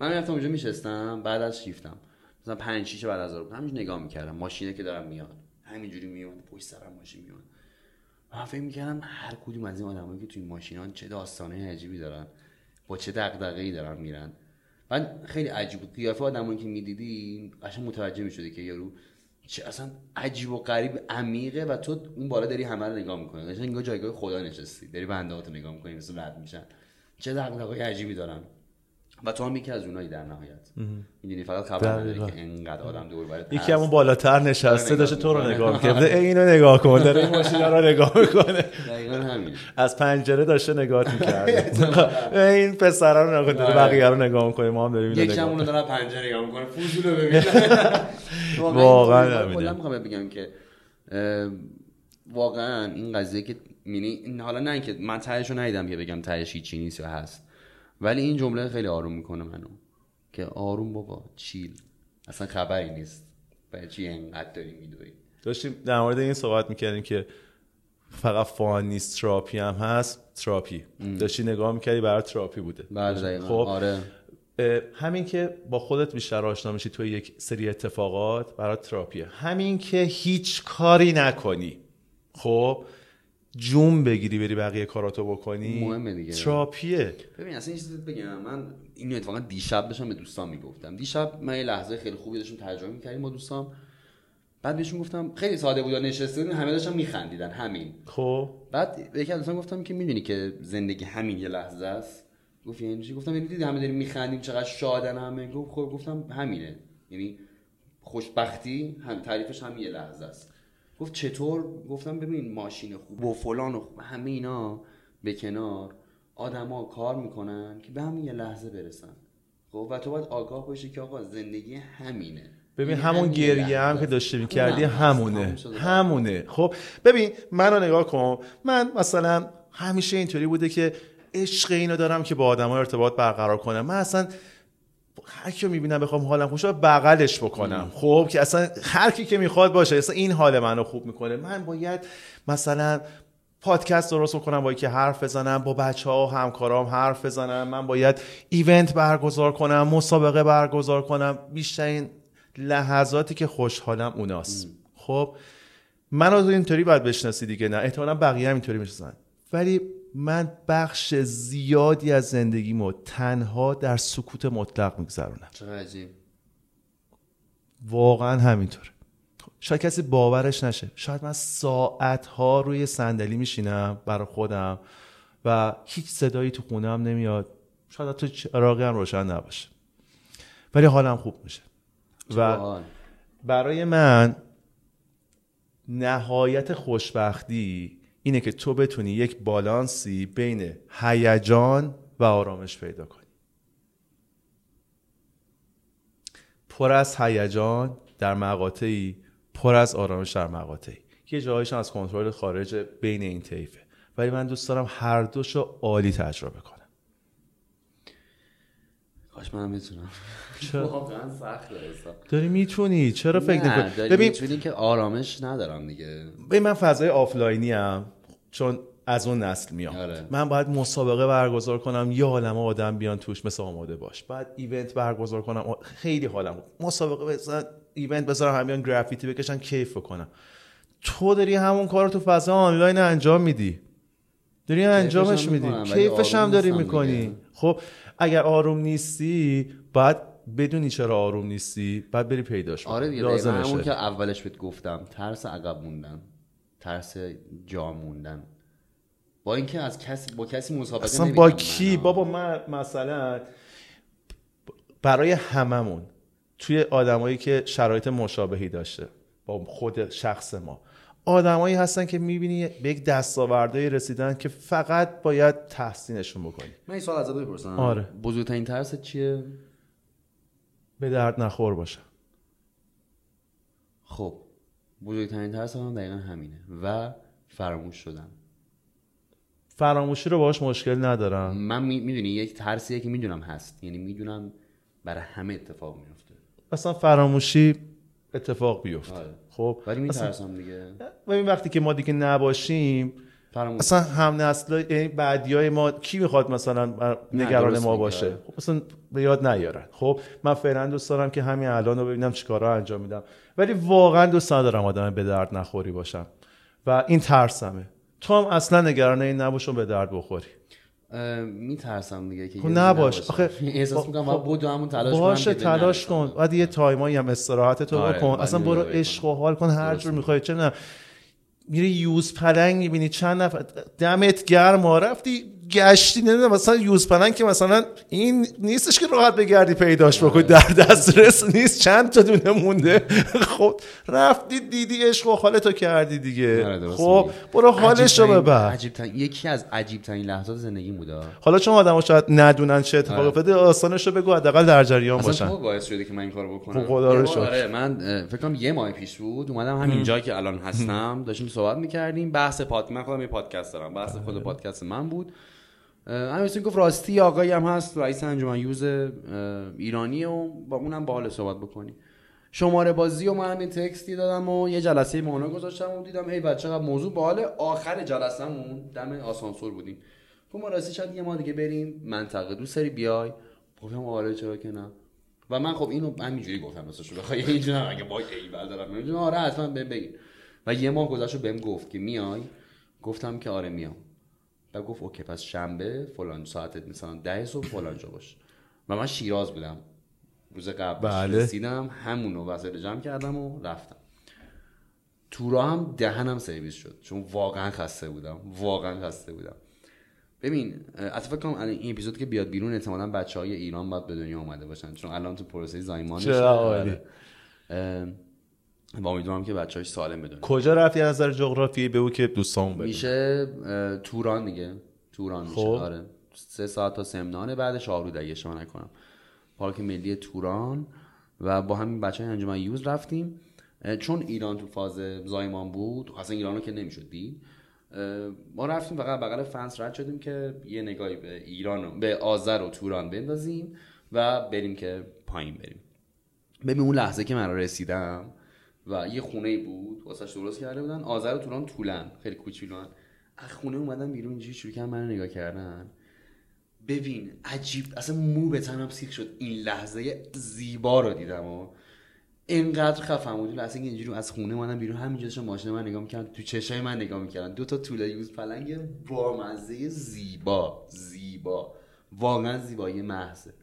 S2: من می‌رفتم اونجا میشستم بعد از شیفتم. مثلا 5 6 بعد از ظهر همین نگاه می‌کردم. ماشینه که دارم میاد. همینجوری میاد پشت سرم ماشین میاد من فکر می‌کردم هر کدوم از این آدمایی که توی ماشینان چه داستانه عجیبی دارن با چه دغدغه‌ای دارن میرن. من خیلی عجیب بود. قیافه آدمایی که می‌دیدی قشنگ متوجه می‌شدی که یارو چه اصلا عجیب و غریب عمیقه و تو اون بالا داری همه رو نگاه می‌کنی. قشنگ انگار جایگاه خدا نشستی. داری بندهاتو نگاه می‌کنی مثل رد میشن. چه دغدغه‌ای عجیبی دارن. و تو هم یکی از اونایی در نهایت. می‌دونی فقط خبر نداری که انقدر آدم دور برات
S1: یکی همون بالاتر نشسته داشته تو رو نگاه می‌کرده اینو نگاه کن. داره این ماشینا رو نگاه می‌کنه.
S2: دقیقاً همین.
S1: از پنجره داشته نگاه می‌کرده. این پسر رو نگاه داره بقیه رو نگاه می‌کنه. ما هم داریم
S2: اینو نگاه اونو داره پنجره نگاه می‌کنه. فوزولو ببین
S1: واقعا
S2: کلا می‌خوام بگم که واقعا این قضیه که مینی حالا نه اینکه من تهش رو ندیدم که بگم تهش هیچی نیست یا هست. ولی این جمله خیلی آروم می‌کنه منو. که آروم بابا چیل. اصلا خبری نیست. برای چی انقدر داری میدوی؟
S1: داشتیم در مورد این صحبت می‌کردیم که فقط fun نیست تراپی هم هست تراپی. داشتی نگاه می‌کردی برای تراپی بوده.
S2: بله خب آره.
S1: همین که با خودت بیشتر آشنا میشی توی یک سری اتفاقات برای تراپیه. همین که هیچ کاری نکنی. خب جون بگیری بری بقیه کاراتو بکنی.
S2: مهمه دیگه.
S1: تراپیه
S2: ببین اصلا این بگم. من اینو اتفاقا دیشب داشتم به دوستان می‌گفتم. دیشب من یه لحظه خیلی خوبی داشتم ترجمه می‌کردیم با دوستام بعد بهشون گفتم خیلی ساده بود نشسته همه داشتن میخندیدن همین.
S1: خب.
S2: بعد یکی از دوستان گفتم که می‌دونی که زندگی همین یه لحظه است؟ گفت یعنی چی؟ گفتم یعنی دیدی همه داریم میخندیم چقدر شادن همه؟ گفت خب. گفتم همینه. یعنی خوشبختی هم تعریفش هم یه لحظه است. گفت چطور؟ گفتم ببین ماشین خوب و فلان و خوب. همه اینا به کنار. آدما کار می‌کنن که به همین یه لحظه برسن. خب و تو باید آگاه باشی که آقا زندگی همینه.
S1: ببین همون گریه هم که داشته می‌کردی همونه. همونه. خب ببین منو نگاه کن. من مثلا همیشه اینطوری بوده که عشق اینو دارم که با آدم ارتباط برقرار کنم. من اصلا هر کی می‌بینم بخوام حالم خوش بغلش بکنم. خب که اصلا هر کی که می‌خواد باشه اصلا این حال منو خوب می‌کنه. من باید مثلا پادکست درست بکنم باید که حرف بزنم با بچه ها و همکارام حرف بزنم. من باید ایونت برگزار کنم مسابقه برگزار کنم. بیشترین لحظاتی که خوشحالم اوناست. خب منو اینطوری باید بشناسی دیگه نه. احتمالا بقیه هم اینطوری می‌شناسن. ولی من بخش زیادی از زندگیمو تنها در سکوت مطلق میگذرونم. واقعا همینطوره. شاید کسی باورش نشه. شاید من ساعت ها روی صندلی میشینم برای خودم و هیچ صدایی تو خونم نمیاد. شاید تو چراغی هم روشن نباشه. ولی حالم خوب میشه. و برای من نهایت خوشبختی اینه که تو بتونی یک بالانسی بین هیجان و آرامش پیدا کنی. پر از هیجان در مقاطعی پر از آرامش در مقاطعی. یه جاهایش از کنترل خارج بین این طیفه. ولی من دوست دارم هر دوشو عالی تجربه کنم.
S2: کاش منم می‌تونم.
S1: واقعا داری می‌تونی؟ چرا فکر
S2: نکنی؟ ببین می‌تونی که آرامش ندارم دیگه.
S1: ببین من فضای آفلاینی ام چون از اون نسل میام. آره. من باید مسابقه برگزار کنم یه عالم آدم بیان توش مثل آماده باش. بعد ایونت برگزار کنم. خیلی حالم مسابقه بزن ایونت بذارم همیان گرافیتی بکشن کیف کنم. تو داری همون کار تو فضا آنلاین انجام میدی. داری انجامش میدی. کیفش هم داری می‌کنی. خب اگر آروم نیستی باید بدونی چرا آروم نیستی بعد بری پیداش
S2: آره دیگه همون که اولش بهت گفتم ترس عقب موندن ترس جا موندن. با اینکه از کسی با کسی مسابقه
S1: اصلا با کی؟ بابا من مثلا برای هممون توی آدمایی که شرایط مشابهی داشته با خود شخص ما آدمایی هستن که می‌بینی به یک دستاوردهایی رسیدن که فقط باید تحسینشون بکنی.
S2: من این سوال ازت بپرسم.
S1: آره.
S2: بزرگترین ترس چیه؟
S1: به درد نخور باشه.
S2: خب بزرگترین ترس من دقیقا همینه و فراموش شدن.
S1: فراموشی رو باش مشکل ندارم.
S2: من می‌دونی یک ترسیه که می‌دونم هست. یعنی می‌دونم برای همه اتفاق میفته
S1: اصلا فراموشی اتفاق بیفته. آره. خب
S2: ولی میترسم دیگه.
S1: این وقتی که ما دیگه نباشیم فراموش. اصلا هم نسل یعنی بعدی های ما کی می‌خواد مثلا نگران ما باشه؟ خب اصلا به یاد نیارن. خب من فعلا دوست دارم که همین الان رو ببینم چیکارا انجام میدم. ولی واقعا دوست ندارم آدم به درد نخوری باشم. و این ترسمه. تو هم اصلا نگران این نباش اون به درد بخوری.
S2: میترسم دیگه که
S1: خب نباش. آخه
S2: احساس می‌کنم خب بود همون تلاش
S1: باشه تلاش کن. بعد یه time ایی هم استراحت تو آره، بکن. اصلا برو عشق و حال کن هر جور می‌خوای چه نه میری یوز پلنگ می‌بینی چند نفر. دمت گرم رفتی گشتی نمی‌دونم مثلا یوز پلنگ که مثلا این نیستش که راحت بگردی پیداش بکنی در دسترس نیست چند تا دونه مونده. خب رفتی دیدی عشق و حالتو کردی دیگه. آره، خب برو حالش رو ببر.
S2: یکی از عجیب ترین لحظات زندگی بوده.
S1: حالا چون آدم‌ها شاید ندونن چه اتفاقی افتاده آسانش رو بگو حداقل در جریان باشن.
S2: اصلا باعث شده که من این کارو بکنم.
S1: خدا رو
S2: آره من فکر کنم یه ماه پیش بود اومدم همین جایی که الان هستم داشتیم صحبت می‌کردیم بحث پاد من خودم یه پادکست دارم بحث خود بله. پادکست من بود. همین گفت راستی آقایی هم هست رئیس انجمن یوز ایرانی و با اونم باحال صحبت بکنی. شماره بازی و من همین تکستی دادم و یه جلسه مانا گذاشتم و دیدم ای بچه موضوع باحال آخر جلسهمون دم آسانسور بودیم. گفت ما راستی شاید یه ما دیگه بریم منطقه دوست داری بیای؟ گفتم آره چرا که نه. و من خب اینو همینجوری گفتم راستش بخوای اینجوری اگه وای ایول دارم. نمی‌دونم آره حتما بگیر و یه ماه گذشت بهم گفت که میای؟ گفتم که آره میام. و گفت اوکی پس شنبه فلان ساعت مثلا ده صبح فلان جا باش. و من شیراز بودم. روز قبل بله. رسیدم همونو وسایل جمع کردم و رفتم. تو راه هم دهنم سرویس شد چون واقعا خسته بودم واقعا خسته بودم. ببین فکر کنم این اپیزود که بیاد بیرون احتمالاً بچه های ایران باید به دنیا اومده باشن چون الان تو پروسه زایمان و امیدوارم که بچه‌هاش سالم بدونن.
S1: کجا رفتی از نظر جغرافیایی؟ بگو که دوستامون بدون
S2: میشه توران دیگه. توران میشه. خب. آره. سه ساعت تا سمنانه بعدش آرود اگه اشتباه نکنم. پارک ملی توران و با همین بچه های انجمن یوز رفتیم. چون ایران تو فاز زایمان بود اصلا ایران رو که نمی‌شد دید. ما رفتیم فقط بغل فنس رد شدیم که یه نگاهی به ایران به آذر و توران بندازیم و بریم که پایین بریم. ببین اون لحظه که من رسیدم و یه خونه بود واسش درست کرده بودن. آذر و توران طولن خیلی کوچولوان از خونه اومدن بیرون اینجوری شروع کردن منو نگاه کردن. ببین عجیب اصلا مو به تنم سیخ شد. این لحظه زیبا رو دیدم و اینقدر خفم بود. که اینجوری از خونه اومدن بیرون همینجا داشتن ماشین من نگاه می‌کردن تو چشای من نگاه می‌کردن. دو تا طول یوز پلنگ با مزه زیبا زیبا. واقعا زیبایی محضه.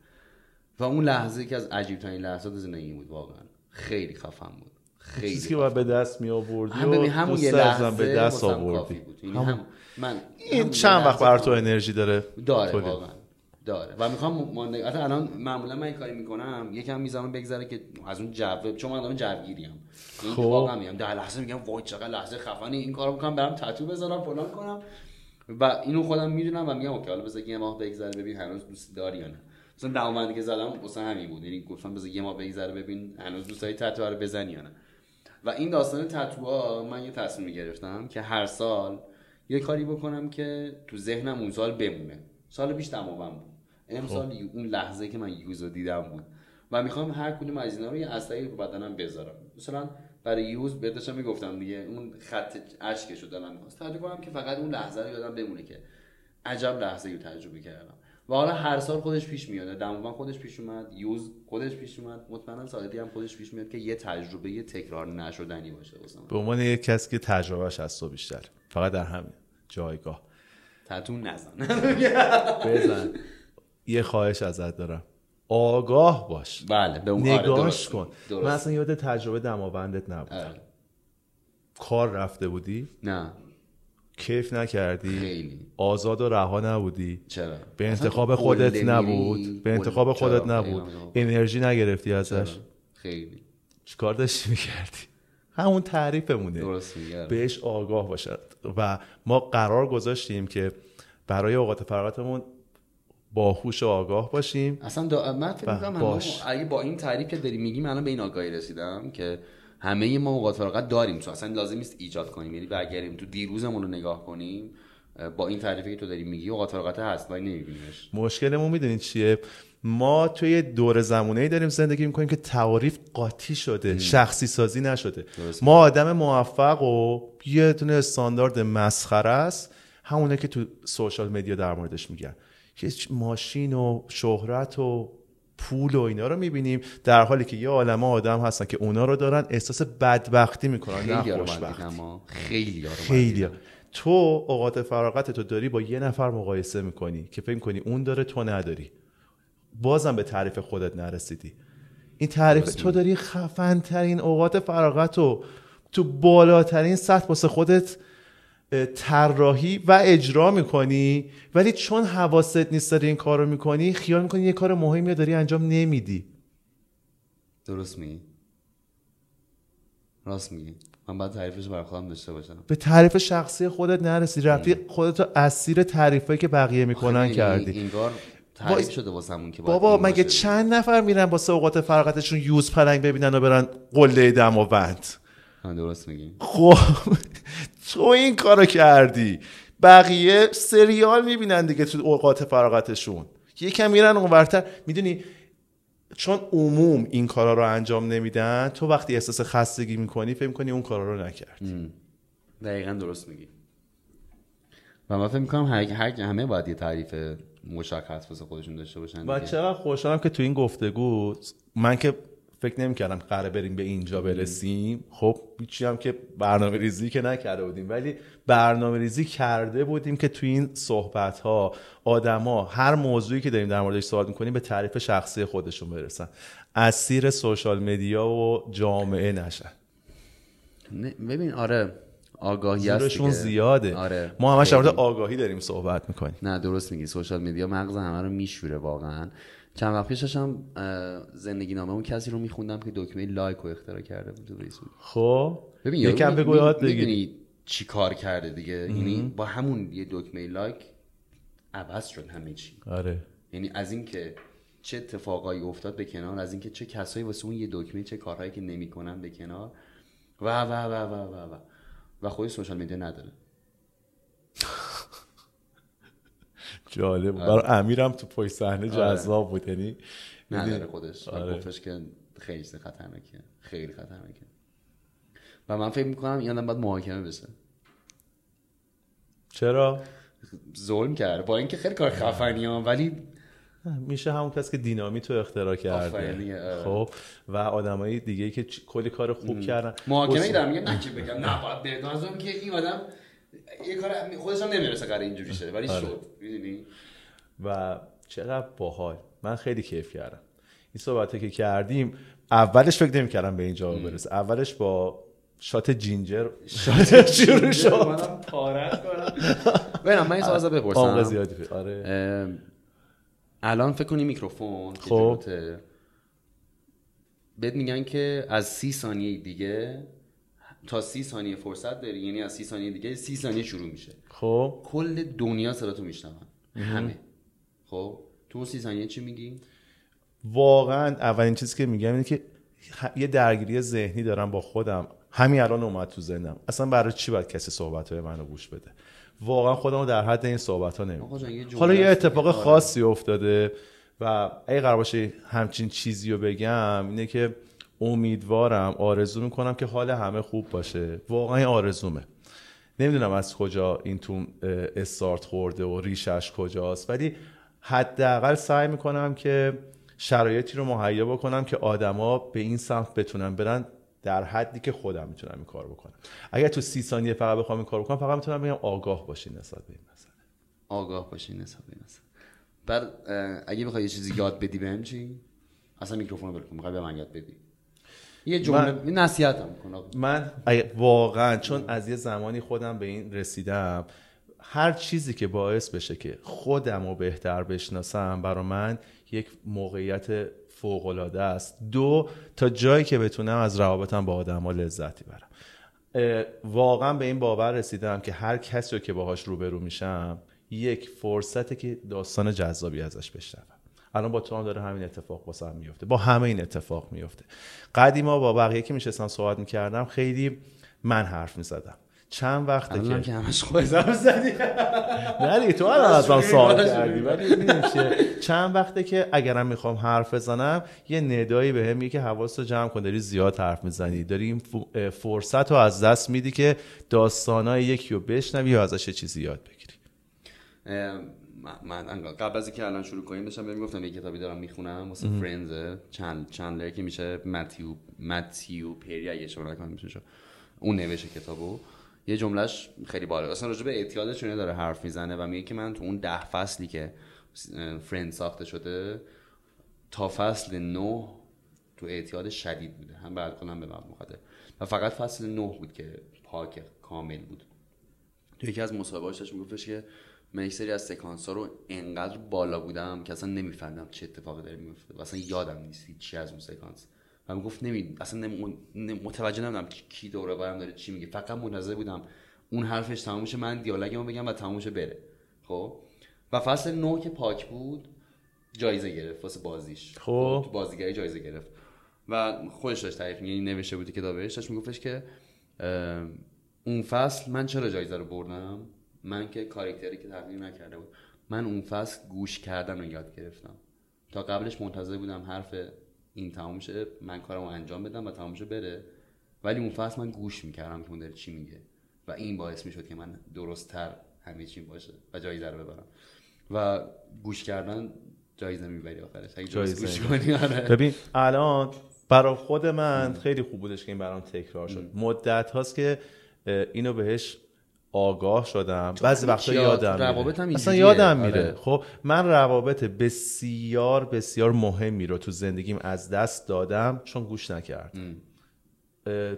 S2: و اون لحظه که از عجیب ترین لحظات زندگی بود واقعا. خیلی خفم بود. خیلی
S1: چیزی که باید به دست می آوردی
S2: هم ببین همون یه لحظه به دست آوردی. بود. یعنی هم من
S1: این چند وقت بر تو انرژی داره
S2: داره واقعا. داره. و می‌خوام من الان معمولا من این کاری می‌کنم یکم می‌ذارم بگذره که از اون جو چون من آدم جوگیریم. یعنی خب. واقعا میگم در لحظه میگم وای چقدر لحظه خفنی این کارو می‌کنم برام تتو بذارم فلان کنم. و اینو خودم می‌دونم و میگم اوکی حالا بذار یه ماه بگذره ببین هنوز دوست داری یا نه. مثلا دعوامندی که زدم واسه همین بود. یعنی گفتم بذار یه ماه بگذره ببین هنوز دوست داری تتو رو بزنی یا نه. و این داستان تتوها من یه تصمیم گرفتم که هر سال یه کاری بکنم که تو ذهنم اون سال بمونه. سال پیش دماوند بود. امسال خب. اون لحظه که من یوزو دیدم بود. و می‌خوام هر کدوم از اینا رو یه اصلی رو بدنم بذارم. مثلا برای یوز بهتشم می‌گفتم دیگه اون خط اشکشو دارم می‌خواست. کنم که فقط اون لحظه رو یادم بمونه که عجب لحظه رو تجربه کردم. و حالا هر سال خودش پیش میاد. دموان خودش پیش اومد یوز خودش پیش اومد. مطمئنا سال هم خودش پیش میاد که یه تجربه یه تکرار نشدنی باشه
S1: به عنوان یک کسی که تجربهش از تو بیشتر. فقط در همین جایگاه.
S2: تتون نزن.
S1: بزن. یه خواهش ازت دارم. آگاه باش.
S2: بله به اون
S1: آره، نگاش کن. درست. من اصلا یاد تجربه دماوندت نبودم آره. کار رفته بودی؟
S2: نه.
S1: کیف نکردی.
S2: خیلی.
S1: آزاد و رها نبودی.
S2: چرا؟
S1: به انتخاب خودت نبود. به انتخاب خودت نبود. انرژی نگرفتی ازش.
S2: خیلی.
S1: چیکار داشتی می‌کردی؟ همون تعریفمونه.
S2: درست میگه
S1: بهش آگاه باشد. و ما قرار گذاشتیم که برای اوقات فراغتمون باهوش و آگاه باشیم.
S2: اصلا دا... من فکر می‌کنم اگه با این تعریف که داری میگیم الان به این آگاهی رسیدم که همه ما اوقات فراغت داریم. تو اصلا لازم نیست ایجاد کنیم. یعنی برگردیم تو دیروزمون رو نگاه کنیم با این تعریفی که تو داری میگی اوقات فراغت هست ولی نمیبینیمش.
S1: مشکلمون می‌دونید چیه؟ ما توی دور زمونه داریم زندگی می‌کنیم که تعریف قاطی شده شخصی سازی نشده. ما آدم موفق و یه دونه استاندارد مسخره است همونه که تو سوشال مدیا در موردش میگن. که ماشین و شهرت و پول و اینا رو می‌بینیم. در حالی که یه عالمه آدم هستن که اونا رو دارن احساس بدبختی می‌کنن
S2: خیلی نه خیلی
S1: خیلی. تو اوقات فراغت تو داری با یه نفر مقایسه می‌کنی که فکر کنی اون داره تو نداری. بازم به تعریف خودت نرسیدی. این تعریف تو داری خفن ترین اوقات فراغت رو تو بالاترین سطح واسه خودت طراحی و اجرا می‌کنی. ولی چون حواست نیست داری این کار رو می‌کنی خیال می‌کنی یه کار مهمی داری انجام نمیدی.
S2: درست میگی. راست میگی. من باید تعریفش بر خودم داشته باشم.
S1: به تعریف شخصی خودت نرسی. رفتی خودتو اسیر تعریفی که بقیه می‌کنن کردی.
S2: انگار تعریف شده واسمون که
S1: بابا مگه چند نفر میرن واسه اوقات فراغتشون یوز پلنگ ببینن و برن قله دم و بند؟
S2: درست میگی.
S1: خب تو این کارو کردی. بقیه سریال می‌بینن دیگه تو اوقات فراغتشون. یکم میرن اونورتر می‌دونی چون عموم این کارا رو انجام نمیدن تو وقتی احساس خستگی می‌کنی فکر می‌کنی اون کارا رو نکرد.
S2: دقیقا درست میگی. و من فکر می‌کنم هر, همه باید یه تعریف مشخص واسه خودشون داشته باشن
S1: و چقدر خوشحالم که تو این گفتگو من که فکر نمی کردم قراره بریم به اینجا برسیم. خب هیچی هم که برنامه ریزی که نکرده بودیم. ولی برنامه ریزی کرده بودیم که تو این صحبت ها آدما هر موضوعی که داریم در موردش صحبت می‌کنیم به تعریف شخصی خودشون برسن. اسیر سوشال مدیا و جامعه نشن.
S2: ببین آره آگاهی هست
S1: زیاده. آره. ما همش در آگاهی داریم صحبت می‌کنیم.
S2: نه درست میگی. سوشال میدیا مغز همه رو میشوره واقعا. چند وقت پیش داشتم زندگی نامه اون کسی رو میخوندم که دکمه لایک رو اختراع کرده بود فیسبوک
S1: خب.
S2: ببین یکم بگو یاد بگیری. چی کار کرده دیگه؟ یعنی با همون یه دکمه لایک عوض شد همه چی.
S1: آره.
S2: یعنی از اینکه چه اتفاقایی افتاد به کنار از اینکه چه کسایی واسه اون یه دکمه چه کارهایی که نمی‌کنن به کنار. و و و و و و و. خودی سوشال میدیا نداره.
S1: جالب آره. برای امیرم تو پای صحنه آره. جذاب بود. یعنی
S2: نداره خودش. آره. گفتش که خیلی خطرناکه خیلی خطرناکه و من فکر می‌کنم این آدم باید محاکمه بشه.
S1: چرا؟
S2: ظلم کرد با اینکه خیلی کار خفنی ها ولی
S1: میشه همون کس که دینامیت رو اختراع کرده. خب. و آدمای دیگه که کلی کار خوب کردن.
S2: محاکمه دارم میگه نه که بگم. نه باید که این آدم یه کار خودش هم نمی‌رسه قرار اینجوری شده ولی آره. شد می‌دونی؟
S1: و چقدر باحال. من خیلی کیف کردم. این صحبته که کردیم اولش فکر نمی‌کردم به اینجا برسه. اولش با shot ginger shot شروع شد. منم
S2: پرتت کنم من این سوال بپرسم.
S1: زیادی آره.
S2: الان فکر کنی میکروفون خب. بهت میگن که از سی ثانیه دیگه تا سی ثانیه فرصت داری یعنی از سی ثانیه دیگه سی ثانیه شروع میشه.
S1: خب.
S2: کل دنیا صدا تو میشنون همه. خب. تو سی ثانیه چی میگی؟
S1: واقعا اولین چیزی که میگم اینه که یه درگیری ذهنی دارم با خودم. همین الان اومد تو ذهنم. اصلا برای چی باید کسی صحبت های منو گوش بده؟ واقعا خودمو در حد این صحبت ها نمیم حالا یه اتفاق خاصی افتاده و اگه قرار باشه همچین چیزی رو بگم اینه که امیدوارم آرزو می‌کنم که حال همه خوب باشه. واقعا آرزومه. نمی‌دونم از کجا این تو استارت خورده و ریشش کجاست ولی حداقل سعی می‌کنم که شرایطی رو مهیا بکنم که آدما به این سمت بتونن برن در حدی که خودم می‌تونم این کار بکنم. اگر تو سی ثانیه فقط بخوام این کار بکنم فقط می‌تونم بگم آگاه باشین نسبت به این مسئله.
S2: آگاه باشین نسبت به این مسئله. بعد اگه بخوای یه چیزی یاد بدی بهم چی؟ اصلا میکروفون رو بکن به من یاد بدی. یه جمله من... نصیحتم
S1: من واقعا چون از یه زمانی خودم به این رسیدم هر چیزی که باعث بشه که خودم رو بهتر بشناسم برا من یک موقعیت فوق است. دو تا جایی که بتونم از روابطم با آدما لذتی برم. واقعا به این باور رسیدم که هر کسی رو که باهاش روبرو میشم یک فرصته که داستان جذابی ازش بشنوم. الان با تو هم داره همین اتفاق واسه هم میفته با همه این اتفاق میفته. قدیما با بقیه که میشستم صحبت می‌کردم خیلی من حرف می‌زدم. چند وقته
S2: که که همش خودت زدی.
S1: نه تو الان ازم سوال کردی ولی چند وقته که اگرم می‌خوام حرف بزنم یه ندایی به هم که حواس رو جمع کن داری زیاد حرف می‌زنی داری این فرصت رو از دست میدی که داستانای یکی رو بشنوی یا ازش چیزی یاد بگیری.
S2: من قبل از اینکه الان شروع کنیم داشتم بهم گفتم یه کتابی دارم می‌خونم واسه فرندز چند چند که میشه متیو متیو پری اگه اشتباه نکنم میشه اون نوشته کتابو. یه جملهش خیلی بالا اصلا راجع به اعتیادشونه داره حرف می‌زنه و میگه که من تو اون ده فصلی که فرند ساخته شده تا فصل نه تو اعتیاد شدید بوده. هم بعد کنم به من مخاطب و فقط فصل نه بود که پاک کامل بود. تو یکی از مصاحبه‌هاش داشت میگفتش که من یک سری از سکانس ها رو انقدر بالا بودم که اصلا نمیفهمیدم چه اتفاقی داره میفته و اصلا یادم نیست چی از اون سکانس. و می‌گفت نمی اصلا متوجه نمیدم کی دوره برم داره چی میگه. فقط منتظر بودم اون حرفش تموم شه من دیالوگمو بگم و تموم شه بره. خب؟ و فصل نو که پاک بود جایزه گرفت واسه بازیش.
S1: خب.
S2: تو بازیگری جایزه گرفت. و خودش داشت تعریف یعنی نوشته بودی کتابش. داشت میگفتش که اون فصل من چرا جایزه رو بردم؟ من که کاراکتری که تغییر نکرده بود من اون فصل گوش کردن رو یاد گرفتم. تا قبلش منتظر بودم حرف این تمام شه من کارمو انجام بدم و تمام شه بره. ولی اون فصل من گوش می‌کردم که اون داره چی میگه. و این باعث می‌شد که من درست تر همه چی باشه و جایزه رو ببرم. و گوش کردن جایزه می‌بری آخرش. اگه جایزه. گوش کنی آره.
S1: ببین الان برای خود من خیلی خوب بودش که این برام تکرار شد. مدت هاست که اینو بهش آگاه شدم. بعضی وقتا یادم
S2: روابط هم
S1: اصلا یادم میره. آره. خب من روابط بسیار بسیار مهمی رو تو زندگیم از دست دادم چون گوش نکرد.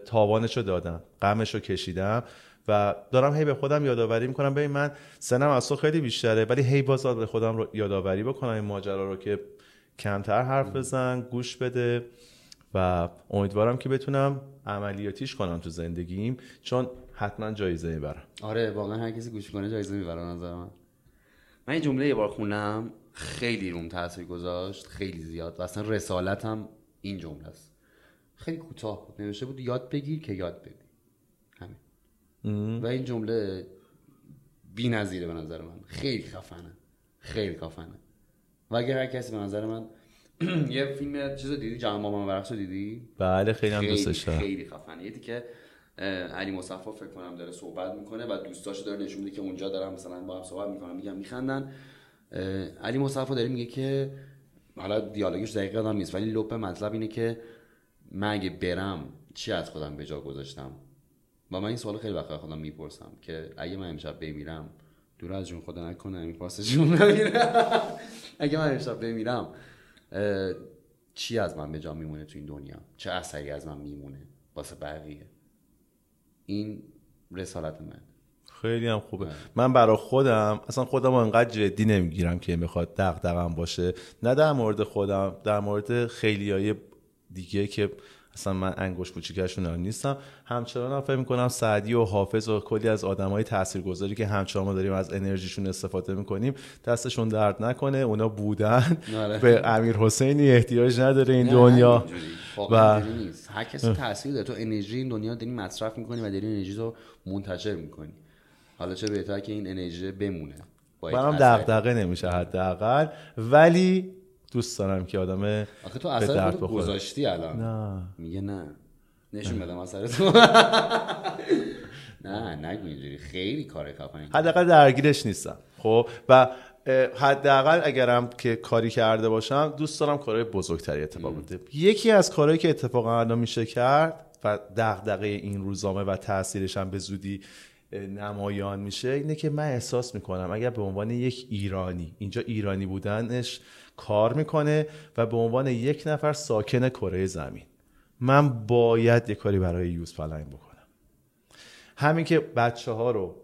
S1: تاوانش رو دادم. غمش رو کشیدم و دارم هی به خودم یادآوری می‌کنم. ببین من سنم از تو خیلی بیشتره ولی هی باز به خودم رو یادآوری بکنم این ماجرا رو که کمتر حرف بزن گوش بده و امیدوارم که بتونم عملیاتیش کنم تو زندگیم. چون حتما جایزه می‌برم.
S2: آره واقعا هر کسی گوش کنه جایزه می‌بره نظر من. من این جمله یه بار خونم خیلی روم تاثیر گذاشت خیلی زیاد و اصلا رسالتم این جمله است. خیلی کوتاه بود نوشته بود یاد بگیر که یاد بدی. همین. و این جمله بی نظیره به نظر من. خیلی خفنه. خیلی خفنه. و اگر هر کسی به نظر من یه فیلم چیزو دیدی؟ جهان مامان ورقصو دیدی؟
S1: بله خیلی هم دوستش
S2: دارم. خیلی خفنه. یه که علی مصفا فکر کنم داره صحبت می‌کنه و دوستاشو داره نشون میده که اونجا دارن مثلا با هم صحبت می‌کنن میگن میخندن. علی مصفا داره میگه که حالا دیالوگش دقیقا هم نیست ولی لپ مطلب اینه که من اگه برم چی از خودم به جا گذاشتم؟ و من این سوال خیلی وقت خودم می‌پرسم که اگه من امشب بمیرم دور از جون خدا نکنه این جون اگه من امشب بمیرم چی از من به جا میمونه تو این دنیا؟ چه اثری از من میمونه؟ واسه بقیه؟ این رسالت من
S1: خیلی هم خوبه. من برای خودم اصلا خودم انقدر جدی نمی‌گیرم که می‌خواد دغدغم باشه. نه در مورد خودم در مورد خیلی های دیگه که اصلا من انگوش کوچیکشون نیستم. همچنان هم فکر می‌کنم سعدی و حافظ و کلی از آدمای تاثیرگذاری که همچنان ما داریم از انرژیشون استفاده می‌کنیم دستشون درد نکنه. اونا بودن. آره. به امیر حسینی احتیاج نداره این دنیا.
S2: و هر کسی تاثیر داره. تو انرژی این دنیا داری مصرف می‌کنی و داری انرژی رو منتشر می‌کنی. حالا چه بهتر که این انرژی بمونه.
S1: برام دغدغه نمیشه حداقل. ولی دوست دارم که آدم
S2: آخه تو اثر گذاشتی الان. نه. میگه نه. نشون بدم اثر تو. نه نگو اینجوری. خیلی کار کافی
S1: حداقل درگیرش نیستم. خب و حداقل اگرم که کاری کرده باشم دوست دارم کارهای بزرگتری اتفاق بده یکی از کارهایی که اتفاقا الان میشه کرد و دغدغه این روزنامه و تاثیرش هم به زودی نمایان میشه اینه که من احساس می‌کنم اگر به عنوان یک ایرانی اینجا ایرانی بودنش کار می‌کنه و به عنوان یک نفر ساکن کره زمین من باید یه کاری برای یوز پلنگ بکنم. همین که بچه ها رو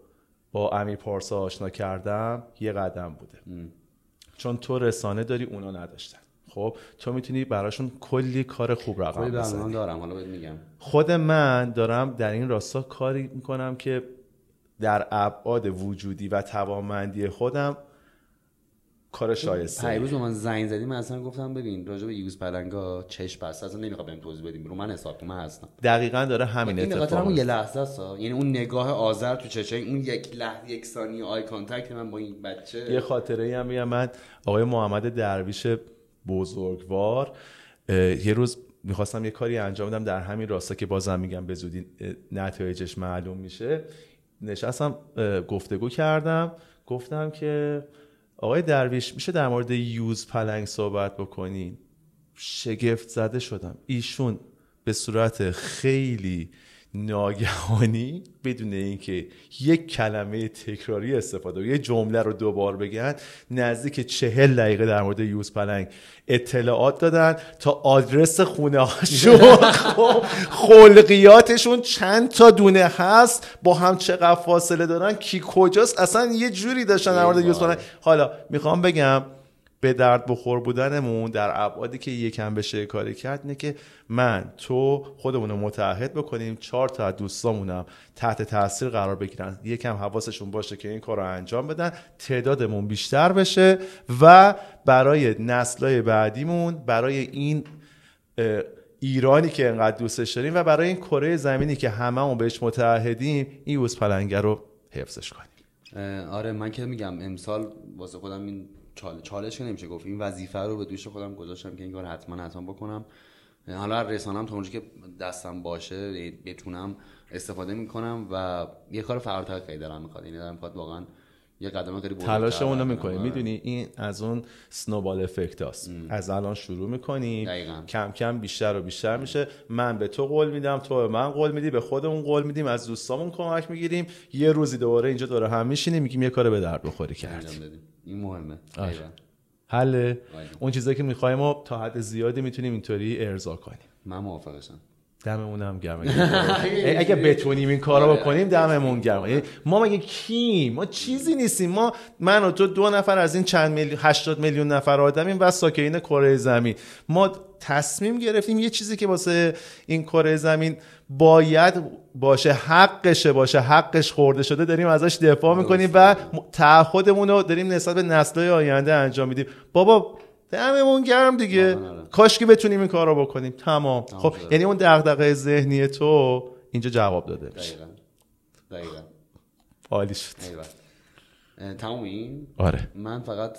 S1: با امیر پارسا آشنا کردم یه قدم بوده. چون تو رسانه داری اونا نداشتن. خب تو می‌تونی براشون کلی کار خوب رقم
S2: بزنی. دارم حالا میگم.
S1: خود من دارم در این راستا کاری می‌کنم که در ابعاد وجودی و توانمندی خودم کار شایسته.
S2: پیروز من زنگ زدی من اصلا گفتم ببین راجع به یوز پلنگا چشم بسته اصلا نمی‌خوام بهم توضیح بدیم رو من حساب من هستم.
S1: دقیقا داره همین اتفاق
S2: این یه لحظه است یعنی اون نگاه آذر تو چشه اون یک لحظه یک ثانیه eye contact من با این بچه.
S1: یه خاطره ای هم میگم من آقای محمد درویش بزرگوار یه روز می‌خواستم یه کاری انجام بدم در همین راستا که بازم میگم به زودی نتایجش معلوم میشه. نشستم گفتگو کردم. گفتم که آقای درویش میشه در مورد یوز پلنگ صحبت بکنین شگفت زده شدم. ایشون به صورت خیلی ناگهانی بدون اینکه یک کلمه تکراری استفاده و یه جمله رو دوبار بگن نزدیک چهل دقیقه در مورد یوز پلنگ اطلاعات دادن تا آدرس خونه هاشون خلقیاتشون چند تا دونه هست با هم چقدر فاصله دارن کی کجاست اصلا یه جوری داشتن در مورد یوز پلنگ. حالا می‌خوام بگم به درد بخور بودنمون در ابعادی که یکم بشه کاری کرد اینه که من تو خودمون رو متحد بکنیم چهار تا دوستامونم تحت تاثیر قرار بگیرن. یکم حواسشون باشه که این کار رو انجام بدن تعدادمون بیشتر بشه و برای نسلای بعدیمون برای این ایرانی که انقدر دوستش داریم و برای این کره زمینی که هممون بهش متحدیم این یوز رو حفظش کنیم.
S2: آره من که میگم امسال واسه خودم این چالش چالش نمیشه گفت. این وظیفه رو به دوش خودم گذاشتم که این کار حتما حتما بکنم. حالا رسانم تا اونجا که دستم باشه بتونم استفاده می‌کنم و یه کار فراتر خیلی دارم می‌خواد. یعنی دارم می‌خواد واقعا یه قدم خیلی
S1: تلاش اونو می‌کنی می‌دونی این از اون سنوبال افکت هست از الان شروع می‌کنی. کم کم بیشتر و بیشتر میشه. من به تو قول میدم تو به من قول میدی به خودمون قول میدیم از دوستامون کمک می‌گیریم. یه روزی دوباره اینجا دوره هم میشینیم میگیم یه کار به درد بخوری کردیم
S2: این مهمه.
S1: حله. اون چیزایی که می‌خوایم تا حد زیادی می‌تونیم اینطوری ارضا کنیم.
S2: من موافقشم.
S1: دممون هم گرم. اگه بتونیم این کارو آره. بکنیم دممون گرم. یعنی ما مگه کیم؟ ما چیزی نیستیم. ما من و تو دو نفر از این چند میلیون 80 میلیون نفر آدمیم و ساکنین کره زمین. ما تصمیم گرفتیم یه چیزی که واسه این کره زمین باید باشه حقشه باشه حقش خورده شده داریم ازش دفاع می‌کنیم و تعهدمون رو داریم نسبت به نسل‌های آینده انجام میدیم. بابا دممون گرم دیگه. آره، آره. کاش که بتونیم این کار رو بکنیم. تمام. خب یعنی اون دغدغه ذهنی تو اینجا جواب داده
S2: دقیقا. دقیقا.
S1: عالی شد.
S2: تمام این
S1: آره.
S2: من فقط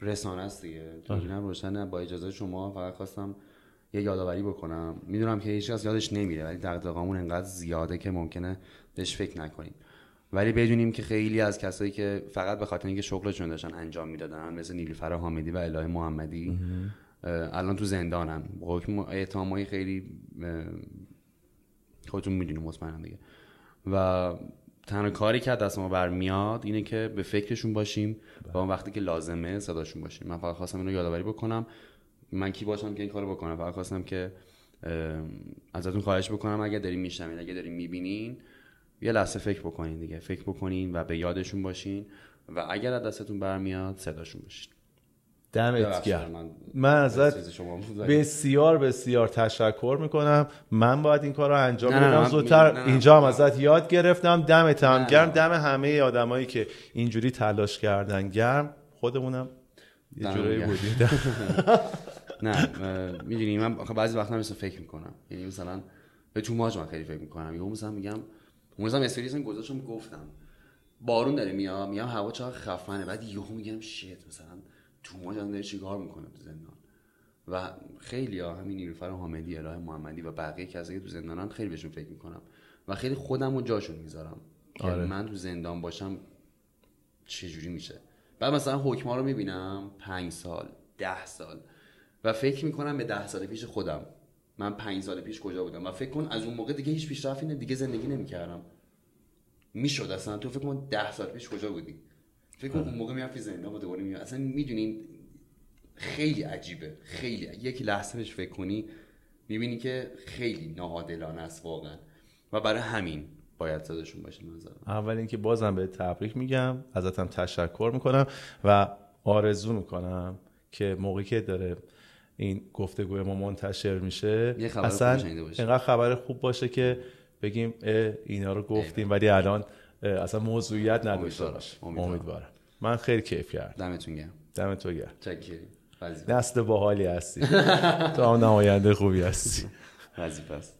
S2: رسانه است دیگه. آره. روشنه با اجازه شما فقط خواستم یه یادآوری بکنم. می‌دونم که هیچ یادش نمیره ولی دغدغه‌مون انقدر زیاده که ممکنه بهش فکر نکنیم. ولی بدونیم که خیلی از کسایی که فقط به خاطر اینکه شغلشون داشتن انجام می‌دادن مثل نیلوفر حامدی و الهه محمدی الان تو زندانن. حکم اعتماعی خیلی خودتون می‌دونیم مطمئنم دیگه. و تنها کاری که دست ما برمیاد اینه که به فکرشون باشیم و اون وقتی که لازمه صداشون باشیم. من فقط خواستم اینو یادآوری بکنم. من کی باشم که این کارو بکنم؟ فقط خواستم که ازتون خواهش بکنم اگه دارین میشنوین اگه دارین می‌بینین یه لحظه فکر بکنین دیگه. فکر بکنین و به یادشون باشین و اگر از دستتون برمیاد صداشون باشین
S1: دمت گرم. من ازت بسیار بسیار تشکر می‌کنم. من باید این کار رو انجام بدم. زودتر اینجا هم ازت یاد گرفتم. دمت هم گرم. دم همه آدمایی که اینجوری تلاش کردن. گرم. خودمونم یه جورایی بودیم.
S2: نه می‌دونی من بعضی وقتا مثلا فکر می‌کنم. یعنی مثلا به تو ماج من خیلی فکر می‌کنم. یهو مثلا میگم اون روزم استوریز گذاشتم گفتم بارون داره میاد میگم هوا چقدر خفنه بعد یهو میگم شیت مثلا تو ما داره چیکار می‌کنه تو زندان؟ و خیلی ها همین نیلوفر حامدی اله محمدی و بقیه کسایی که تو زندانن خیلی بهشون فکر می‌کنم. و خیلی خودم رو جاشون می‌ذارم. آره. من تو زندان باشم چه میشه؟ بعد مثلا حکما رو می‌بینم پنج سال ده سال. و فکر می‌کنم به ده سال پیش خودم من پنج سال پیش کجا بودم؟ و فکر کن از اون موقع دیگه هیچ پیشرفتی دیگه زندگی نمی‌کردم. می‌شد اصلا. تو فکر کن ده سال پیش کجا بودی؟ فکر کن اون موقع می‌رفتی زندان و دوباره اصلا می‌دونین خیلی عجیبه. خیلی. یک لحظه بهش فکر کنی می‌بینی که خیلی ناعادلانه است واقعا. و برای همین باید صداشون باشه نظر
S1: اول اینکه بازم به تبریک میگم. ازتم تشکر می‌کنم و آرزو می‌کنم که موقعی که داره این گفتگوی ما منتشر میشه. اصلا اینقدر خبر خوب باشه که بگیم اینا رو گفتیم ولی الان اصلا موضوعیت نداشته باشه. امیدوارم. من خیلی کیف کردم.
S2: دمتون گرم.
S1: دمتون گرم.
S2: چاکریم
S1: نسل باحالی هستی. تو هم نماینده خوبی هستی.